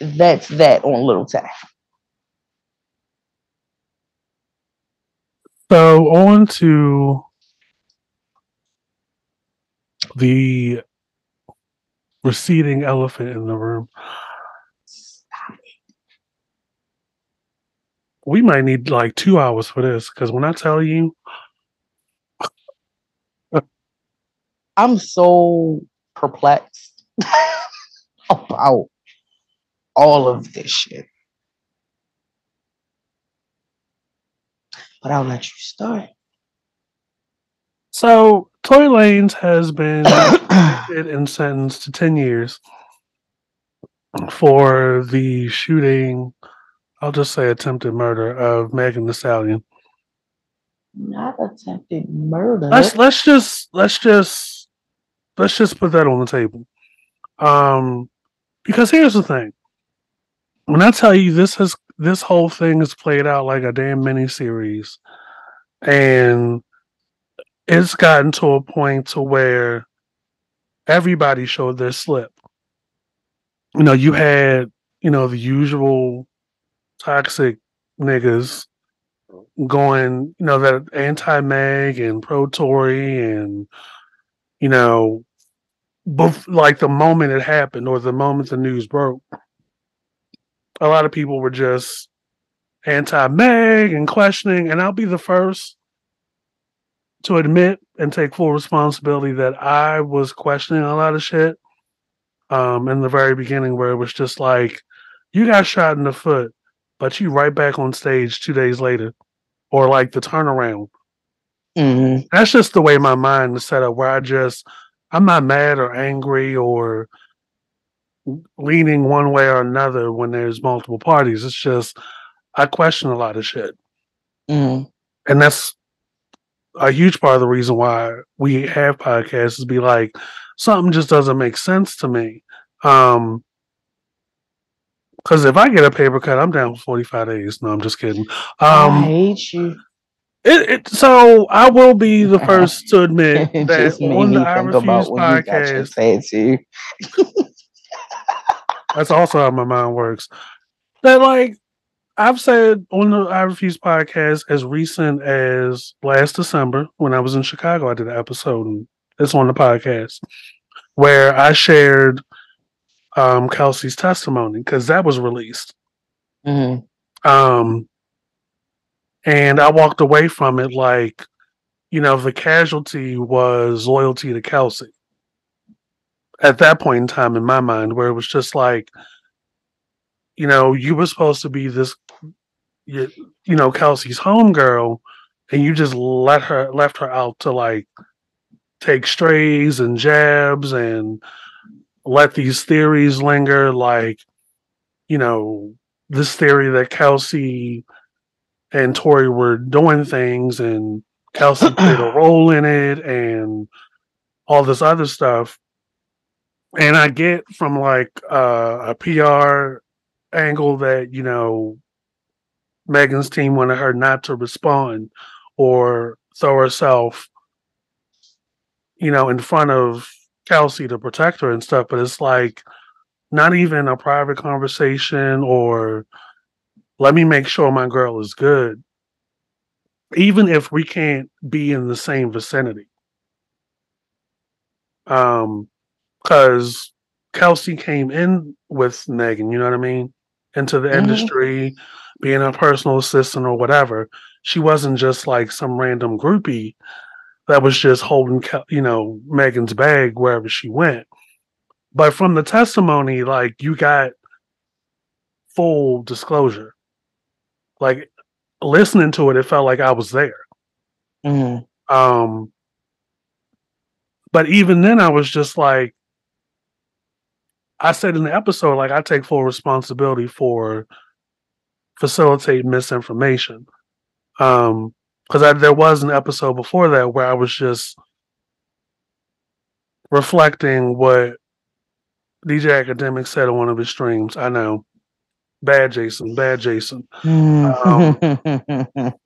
that's that on Little Tay. So on to the receding elephant in the room. We might need like two hours for this because when I tell you, I'm so perplexed about all of this shit. But I'll let you start. So Tory Lanez has been and sentenced to 10 years for the shooting, I'll just say attempted murder of Megan Thee Stallion. Not attempted murder. Let's let's just let's just let's just put that on the table. Um because here's the thing. When I tell you this has this whole thing is played out like a damn mini series and it's gotten to a point to where everybody showed their slip. You know, you had, you know, the usual toxic niggas going, you know, that anti Meg and pro Tory and, you know, bef- like the moment it happened or the moment the news broke, a lot of people were just anti Meg and questioning. And I'll be the first to admit and take full responsibility that I was questioning a lot of shit um, in the very beginning, where it was just like, you got shot in the foot, but you right back on stage two days later, or like the turnaround. Mhm. That's just the way my mind is set up, where I just, I'm not mad or angry or leaning one way or another when there's multiple parties. It's just, I question a lot of shit. Mhm. and that's a huge part of the reason why we have podcasts is be like something just doesn't make sense to me um because if i get a paper cut i'm down for 45 days no i'm just kidding I um hate you. It, it so i will be the first to admit it that on the i refuse about when you got your podcast that's also how my mind works that like I've said on the I Refuse podcast as recent as last December when I was in Chicago, I did an episode and it's on the podcast where I shared um Kelsey's testimony because that was released. Mhm. Um and I walked away from it like, you know, the casualty was loyalty to Kelsey. At that point in time in my mind, where it was just like, you know, you were supposed to be this, you, you know, Kelsey's homegirl, and you just let her left her out to like take strays and jabs and let these theories linger, like, you know, this theory that Kelsey and Tory were doing things and Kelsey played a role in it and all this other stuff. And I get from like uh, a PR angle that, you know, Megan's team wanted her not to respond or throw herself, you know, in front of Kelsey to protect her and stuff. But it's like not even a private conversation or let me make sure my girl is good. Even if we can't be in the same vicinity. Um, because Kelsey came in with Megan, you know what I mean? Into the Mhm. industry, being a personal assistant or whatever. She wasn't just like some random groupie that was just holding, you know, Megan's bag wherever she went. But from the testimony, like you got full disclosure. Like listening to it, it felt like I was there. Mhm. Um, but even then, I was just like, I said in the episode, like I take full responsibility for facilitating misinformation. Um, because there was an episode before that where I was just reflecting what DJ Akademiks said on one of his streams. I know, bad Jason, bad Jason. Um,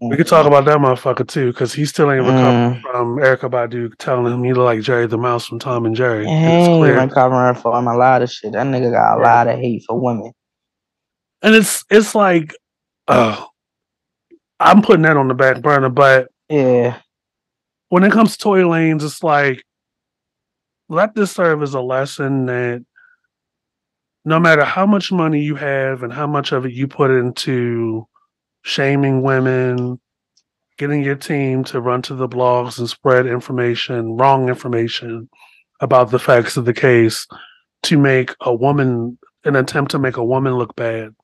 We could talk about that motherfucker too, because he still ain't recovered Mm. from Erykah Badu telling him he look like Jerry the Mouse from Tom and Jerry. He ain't recovering from a lot of shit. That nigga got a Yeah. lot of hate for women. And it's it's like, uh, I'm putting that on the back burner, but yeah, when it comes to Tory Lanez, it's like let this serve as a lesson that no matter how much money you have and how much of it you put into shaming women, getting your team to run to the blogs and spread information, wrong information about the facts of the case to make a woman, an attempt to make a woman look bad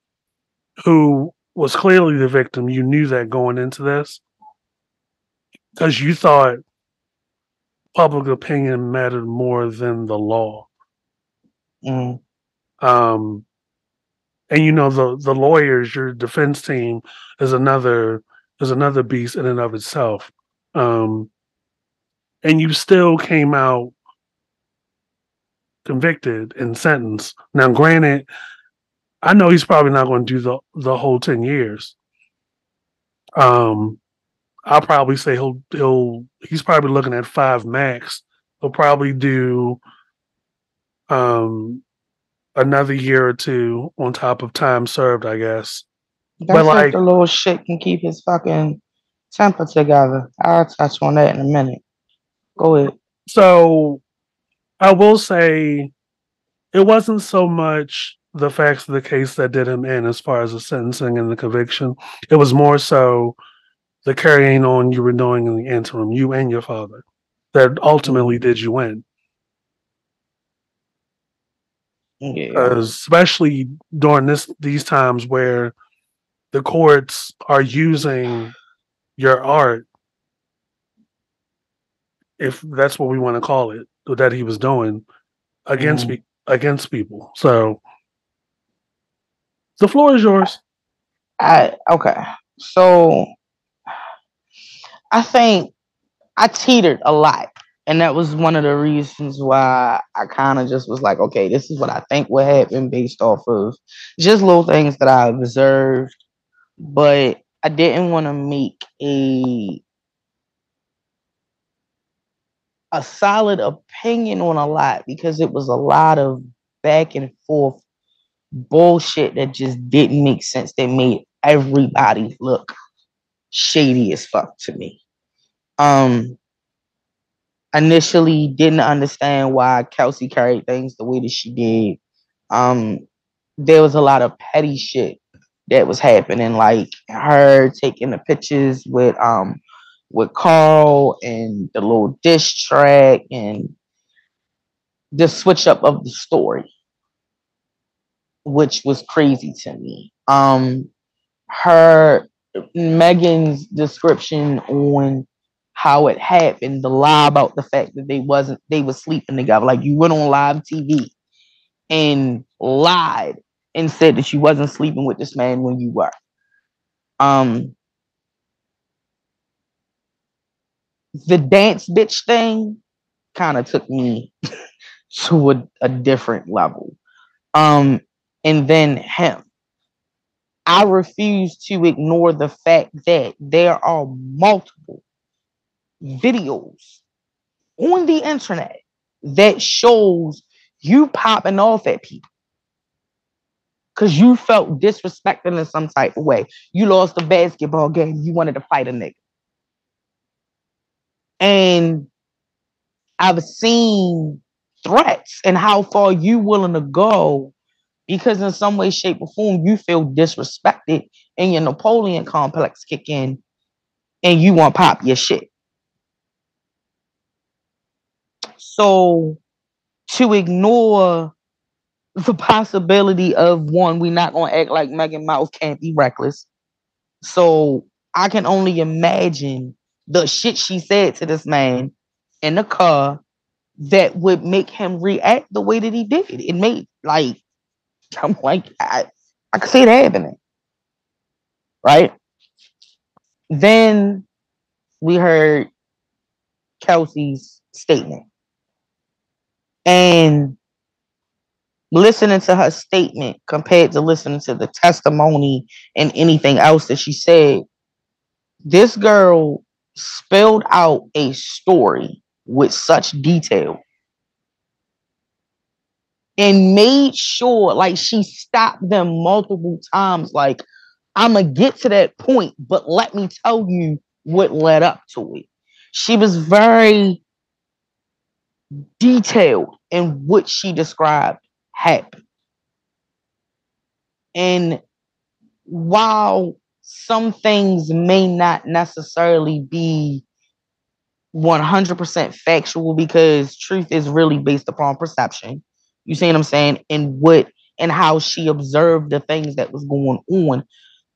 who was clearly the victim. You knew that going into this because you thought public opinion mattered more than the law. Mm. Um, and you know the the lawyers, your defense team is another is another beast in and of itself. Um, and you still came out convicted and sentenced. Now, granted, I know he's probably not going to do the the whole ten years. Um, I'll probably say he'll he'll he's probably looking at five max. He'll probably do um another year or two on top of time served, I guess. That's but like the little shit can keep his fucking temper together. I'll touch on that in a minute. Go ahead. So I will say it wasn't so much the facts of the case that did him in as far as the sentencing and the conviction. It was more so the carrying on you were doing in the interim, you and your father, that ultimately mm-hmm. did you in. Yeah. especially during this these times where the courts are using your art, if that's what we want to call it, that he was doing against mm. against people. So the floor is yours. I okay. So I think I teetered a lot. And that was one of the reasons why I kind of just was like, okay, this is what I think will happen based off of just little things that I observed but I didn't want to make a a solid opinion on a lot because it was a lot of back and forth bullshit that just didn't make sense that made everybody look shady as fuck to me. Um initially didn't understand why Kelsey carried things the way that she did. Um there was a lot of petty shit that was happening, like her taking the pictures with um with Carl and the little diss track and the switch up of the story, which was crazy to me. Um her Megan's description on how it happened, the lie about the fact that they wasn't they was sleeping together. Like you went on live TV and lied and said that she wasn't sleeping with this man when you were. Um, the dance bitch thing kind of took me to a, a different level. Um, and then him. I refuse to ignore the fact that there are multiple videos on the internet that shows you popping off at people because you felt disrespected in some type of way. You lost a basketball game, you wanted to fight a nigga. And I've seen threats and how far you willing to go because in some way, shape, or form, you feel disrespected and your Napoleon complex kick in and you want to pop your shit. So to ignore the possibility of one, we're not gonna act like Megan Mouth can't be reckless. So I can only imagine the shit she said to this man in the car that would make him react the way that he did. It made like I'm like I I could see it happening. Right? Then we heard Kelsey's statement. And listening to her statement compared to listening to the testimony and anything else that she said, this girl spelled out a story with such detail and made sure like she stopped them multiple times like i'm gonna get to that point but let me tell you what led up to it. She was very detailed in what she described happened and while some things may not necessarily be 100% factual because truth is really based upon perception you see what I'm saying? And what and how she observed the things that was going on.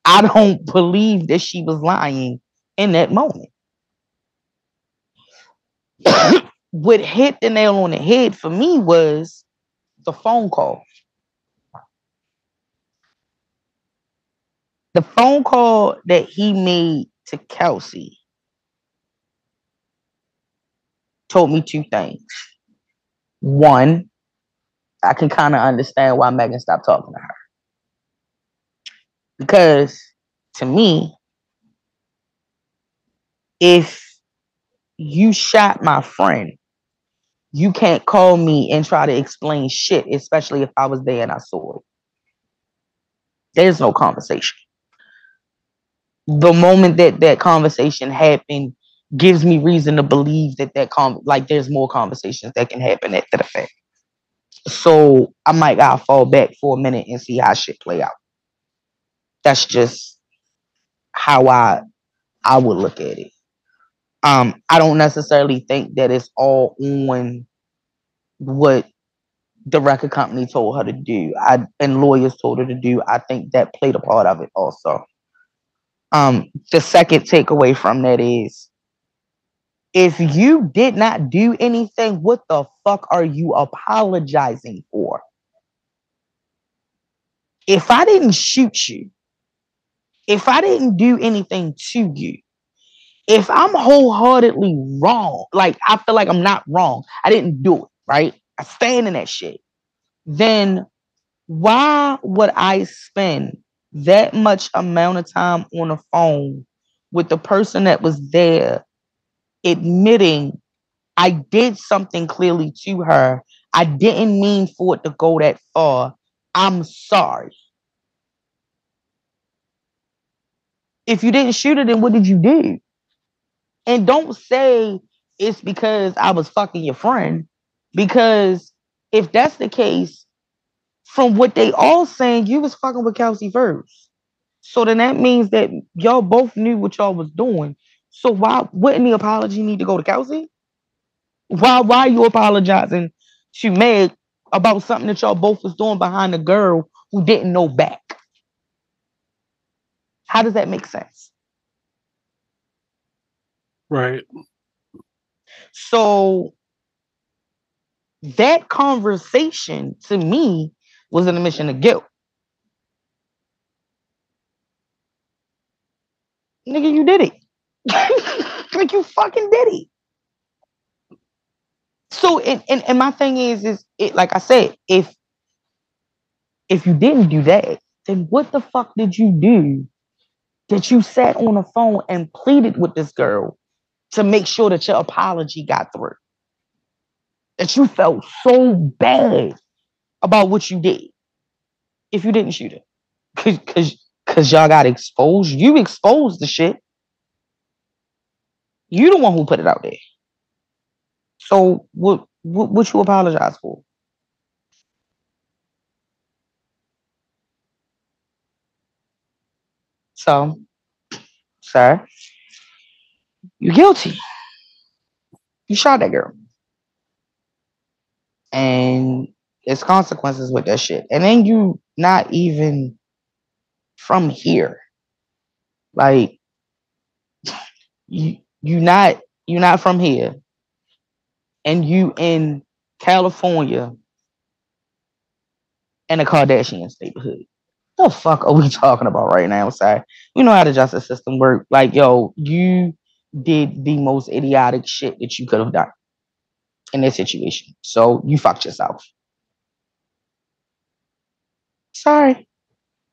I don't believe that she was lying in that moment. What hit the nail on the head for me was the phone call. The phone call that he made to Kelsey told me two things. One, I can kind of understand why Megan stopped talking to her. Because to me, if you shot my friend, you can't call me and try to explain shit, especially if I was there and I saw it. There's no conversation. The moment that that conversation happened gives me reason to believe that that con- like there's more conversations that can happen after the fact. So I might gotta fall back for a minute and see how shit play out. That's just how I I would look at it. Um, I don't necessarily think that it's all on what the record company told her to do. I and lawyers told her to do. I think that played a part of it also. Um, the second takeaway from that is if you did not do anything, what the fuck are you apologizing for? If I didn't shoot you, if I didn't do anything to you, if I'm wholeheartedly wrong, like I feel like I'm not wrong, I didn't do it, right? I stand in that shit. Then why would I spend that much amount of time on the phone with the person that was there admitting I did something clearly to her. I didn't mean for it to go that far. I'm sorry. If you didn't shoot her, then what did you do? And don't say it's because I was fucking your friend. Because if that's the case, from what they all saying, you was fucking with Kelsey first. So then that means that y'all both knew what y'all was doing. So why wouldn't the apology need to go to Kelsey? Why why are you apologizing to Meg about something that y'all both was doing behind a girl who didn't know back? How does that make sense? Right. So that conversation to me was an admission of guilt. Nigga, you did it. like you fucking did it. So and, and and my thing is is it like I said, if if you didn't do that, then what the fuck did you do that you sat on the phone and pleaded with this girl to make sure that your apology got through? That you felt so bad about what you did if you didn't shoot it. Cause cause y'all got exposed. You exposed the shit. You the one who put it out there. So what what, what you apologize for? So, sir, you're guilty. You shot that girl. And there's consequences with that shit. And then you not even from here. Like you you not you not from here and you in California in a Kardashian's neighborhood. The fuck are we talking about right now? Sorry. You know how the justice system work. Like, yo, you did the most idiotic shit that you could have done in this situation. So you fucked yourself. Sorry.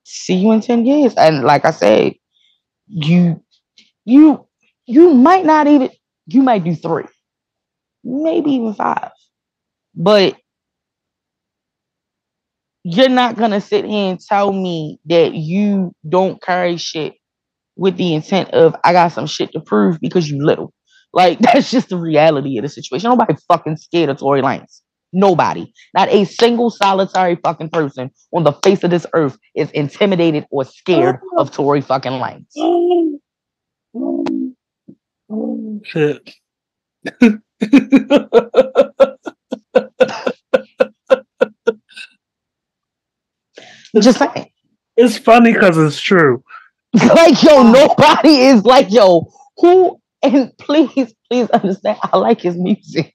See you in 10 years. And like I said, you you you might not even you might do three maybe even five but you're not gonna sit here and tell me that you don't carry shit with the intent of I got some shit to prove because you little. Like that's just the reality of the situation. Nobody fucking scared of Tory Lanez. Nobody, not a single solitary fucking person on the face of this earth is intimidated or scared oh. of Tory fucking Lanez. Shit. Just saying. It's funny because it's true. like yo, nobody is like yo. Who and please, please understand. I like his music,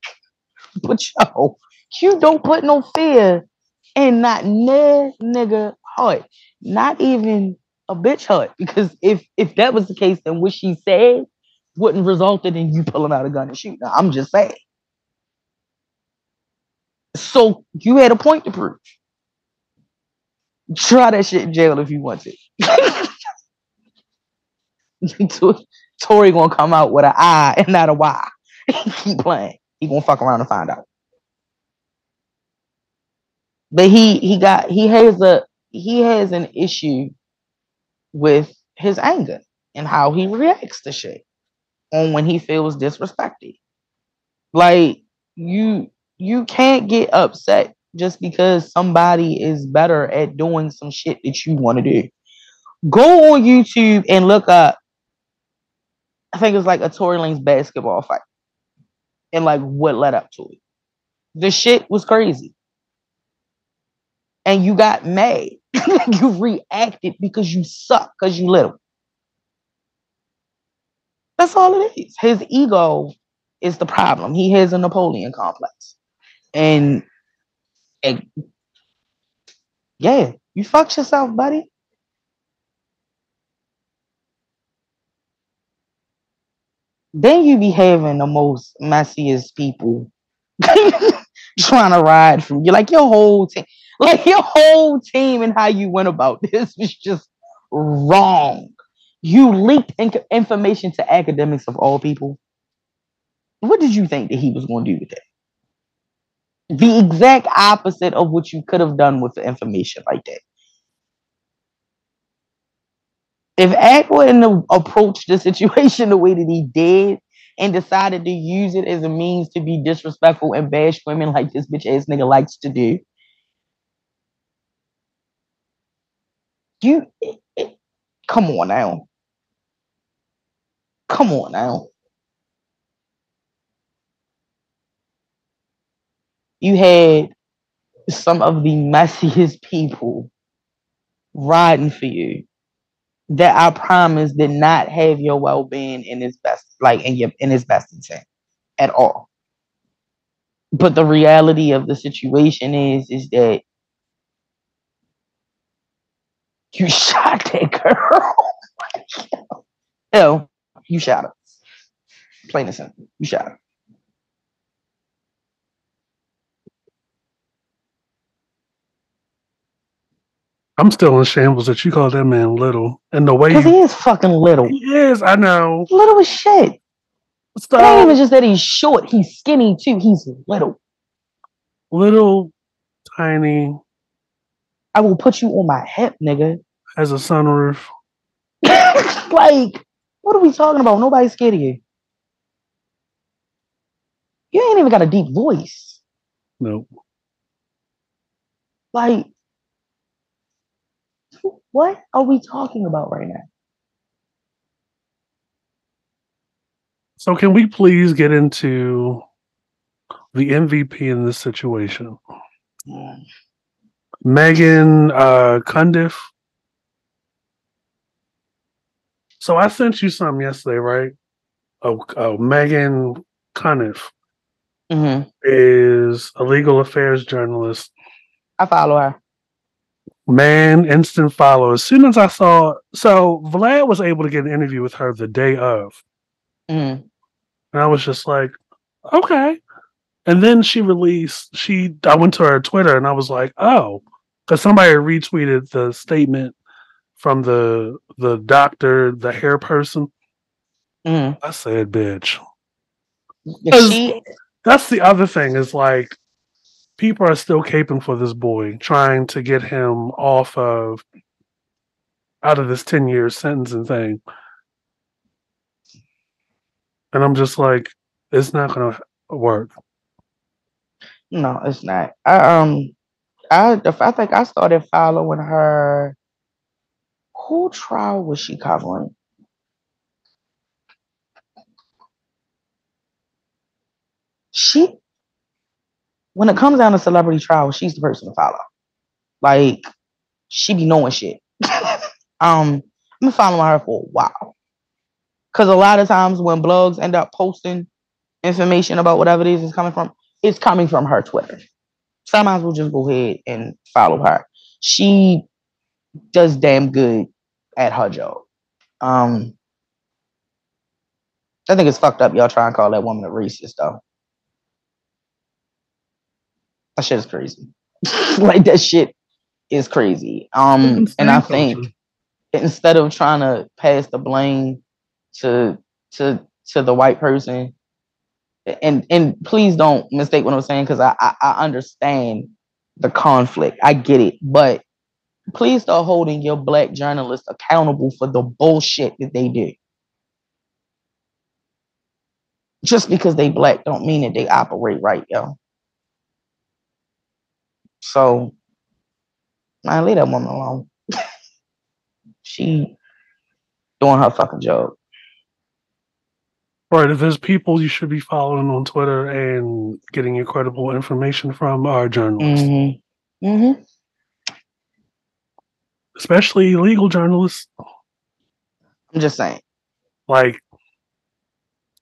but yo, you don't put no fear in not nigga heart, not even a bitch heart. Because if if that was the case, then what she said wouldn't resulted in you pulling out a gun and shooting. I'm just saying. So you had a point to prove. Try that shit in jail if you want to. Tory gonna come out with an I and not a Y. Keep playing. He gonna fuck around and find out. But he he got he has a he has an issue with his anger and how he reacts to shit on when he feels disrespected. Like you you can't get upset just because somebody is better at doing some shit that you want to do. Go on YouTube and look up I think it was like a Tory Lanez basketball fight and like what led up to it. The shit was crazy. And you got mad. you reacted because you suck, because you little. That's all it is. His ego is the problem. He has a Napoleon complex. And, and yeah, you fucked yourself, buddy. Then you be having the most messiest people trying to ride from you. Like your whole team, like your whole team and how you went about this was just wrong. You leaked in- information to Akademiks of all people. What did you think that he was going to do with that? The exact opposite of what you could have done with the information like that. If Ak wouldn't approach the situation the way that he did and decided to use it as a means to be disrespectful and bash women like this bitch ass nigga likes to do, you it, it, come on now. Come on now. You had some of the messiest people riding for you that I promise did not have your well being in his best, like in your in his best intent at all. But the reality of the situation is, is that you shot that girl. Oh Hell, you shot her. Plain and simple, you shot her. I'm still in shambles that you call that man little. And the way Because he is fucking little. he is, I know. Little as shit. It ain't So even just that he's short, he's skinny too. He's little. little, tiny, I will put you on my hip, nigga. As a sunroof. like, what are we talking about? Nobody's scared of you. You ain't even got a deep voice. Nope. Like, what are we talking about right now? So can we please get into the MVP in this situation? Meghann uh Cuniff. So I sent you some yesterday, right? Oh, oh Meghann Cuniff Mm-hmm. is a legal affairs journalist. I follow her. Man, instant follow. As soon as I saw, so Vlad was able to get an interview with her the day of, Mm-hmm. and I was just like, okay. And then she released. She, I went to her Twitter, and I was like, oh, because somebody retweeted the statement from the the doctor, the hair person. Mm-hmm. I said, bitch. She, That's the other thing is like people are still caping for this boy, trying to get him off of out of this 10 year sentencing thing. And I'm just like, it's not gonna work. No, it's not. I um I I think I started following her. Who trial was she covering? She when it comes down to celebrity trial, she's the person to follow. Like she be knowing shit. um, I've been following her for a while. Cause a lot of times when blogs end up posting information about whatever it is is coming from, it's coming from her Twitter. So I might as well just go ahead and follow her. She does damn good at her job. Um, I think it's fucked up. Y'all try and call that woman a racist though. That shit is crazy. like that shit is crazy. Um, and I think instead of trying to pass the blame to to to the white person, and and please don't mistake what I'm saying because I, I I understand the conflict. I get it, but please start holding your black journalists accountable for the bullshit that they do. Just because they black don't mean that they operate right, yo. So I leave that woman alone. she doing her fucking job. Right. If there's people you should be following on Twitter and getting your credible information from are journalists. Mm-hmm. Mm-hmm. Especially legal journalists. I'm just saying. Like,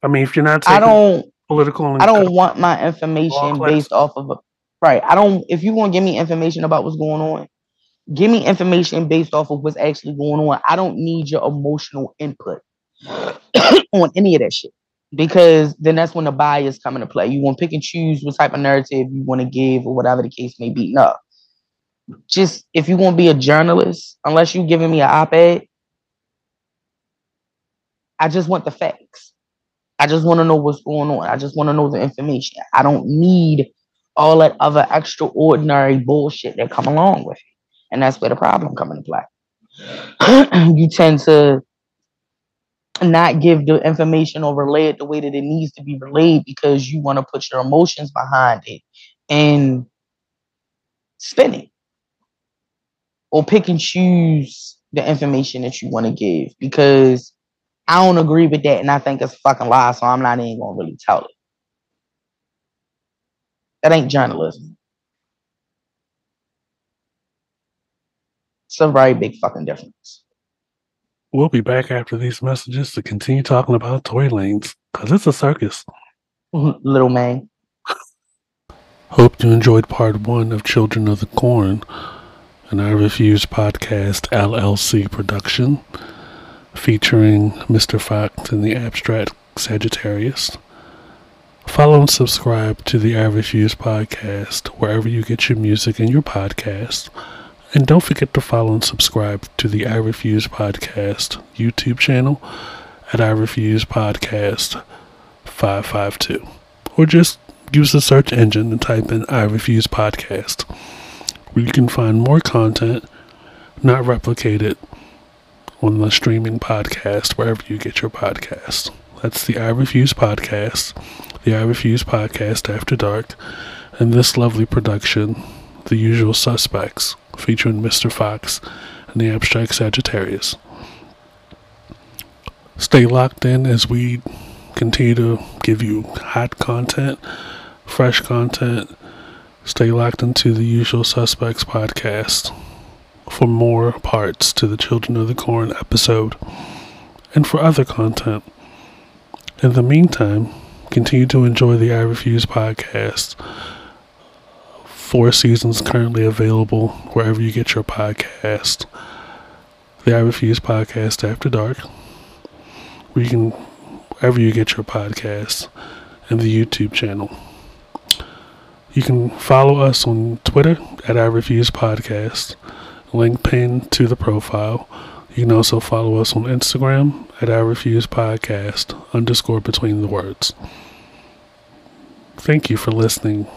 I mean, if you're not I don't political, I don't want my information based off of a right. I don't. If you want to give me information about what's going on, give me information based off of what's actually going on. I don't need your emotional input on any of that shit because then that's when the bias come into play. You want to pick and choose what type of narrative you want to give or whatever the case may be. No, just if you want to be a journalist, unless you're giving me an op-ed, I just want the facts. I just want to know what's going on. I just want to know the information. I don't need all that other extraordinary bullshit that come along with it. And that's where the problem come into play. you tend to not give the information or relay it the way that it needs to be relayed because you want to put your emotions behind it and spin it or pick and choose the information that you want to give because I don't agree with that and I think it's fucking lie, so I'm not even gonna really tell it. That ain't journalism. It's a very big fucking difference. We'll be back after these messages to continue talking about Tory Lanez because it's a circus. Mm-hmm. Little man. Hope you enjoyed part one of Children of the Corn, an I Refuse podcast LLC production featuring Mr. Fox and the Abstract Sagittarius. Follow and subscribe to the I Refuse podcast wherever you get your music and your podcasts. And don't forget to follow and subscribe to the I Refuse Podcast YouTube channel at I Refuse Podcast 552. Or just use the search engine and type in I Refuse Podcast, where you can find more content not replicated on the streaming podcast wherever you get your podcasts. That's the I Refuse Podcast, the I Refuse Podcast After Dark, and this lovely production, The Usual Suspects featuring Mr. Fox and the Abstract Sagittarius. Stay locked in as we continue to give you hot content, fresh content. Stay locked into the Usual Suspects podcast for more parts to the Children of the Corn episode and for other content. In the meantime, continue to enjoy the I Refuse podcast four seasons currently available wherever you get your podcast. The I Refuse Podcast After Dark. You can, wherever you get your podcasts, and the YouTube channel. You can follow us on Twitter at I Refuse Podcast. Link pinned to the profile. You can also follow us on Instagram at I Refuse Podcast underscore between the words. Thank you for listening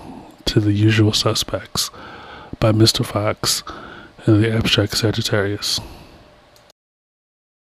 to the usual suspects by Mr. Fox and the abstract Sagittarius.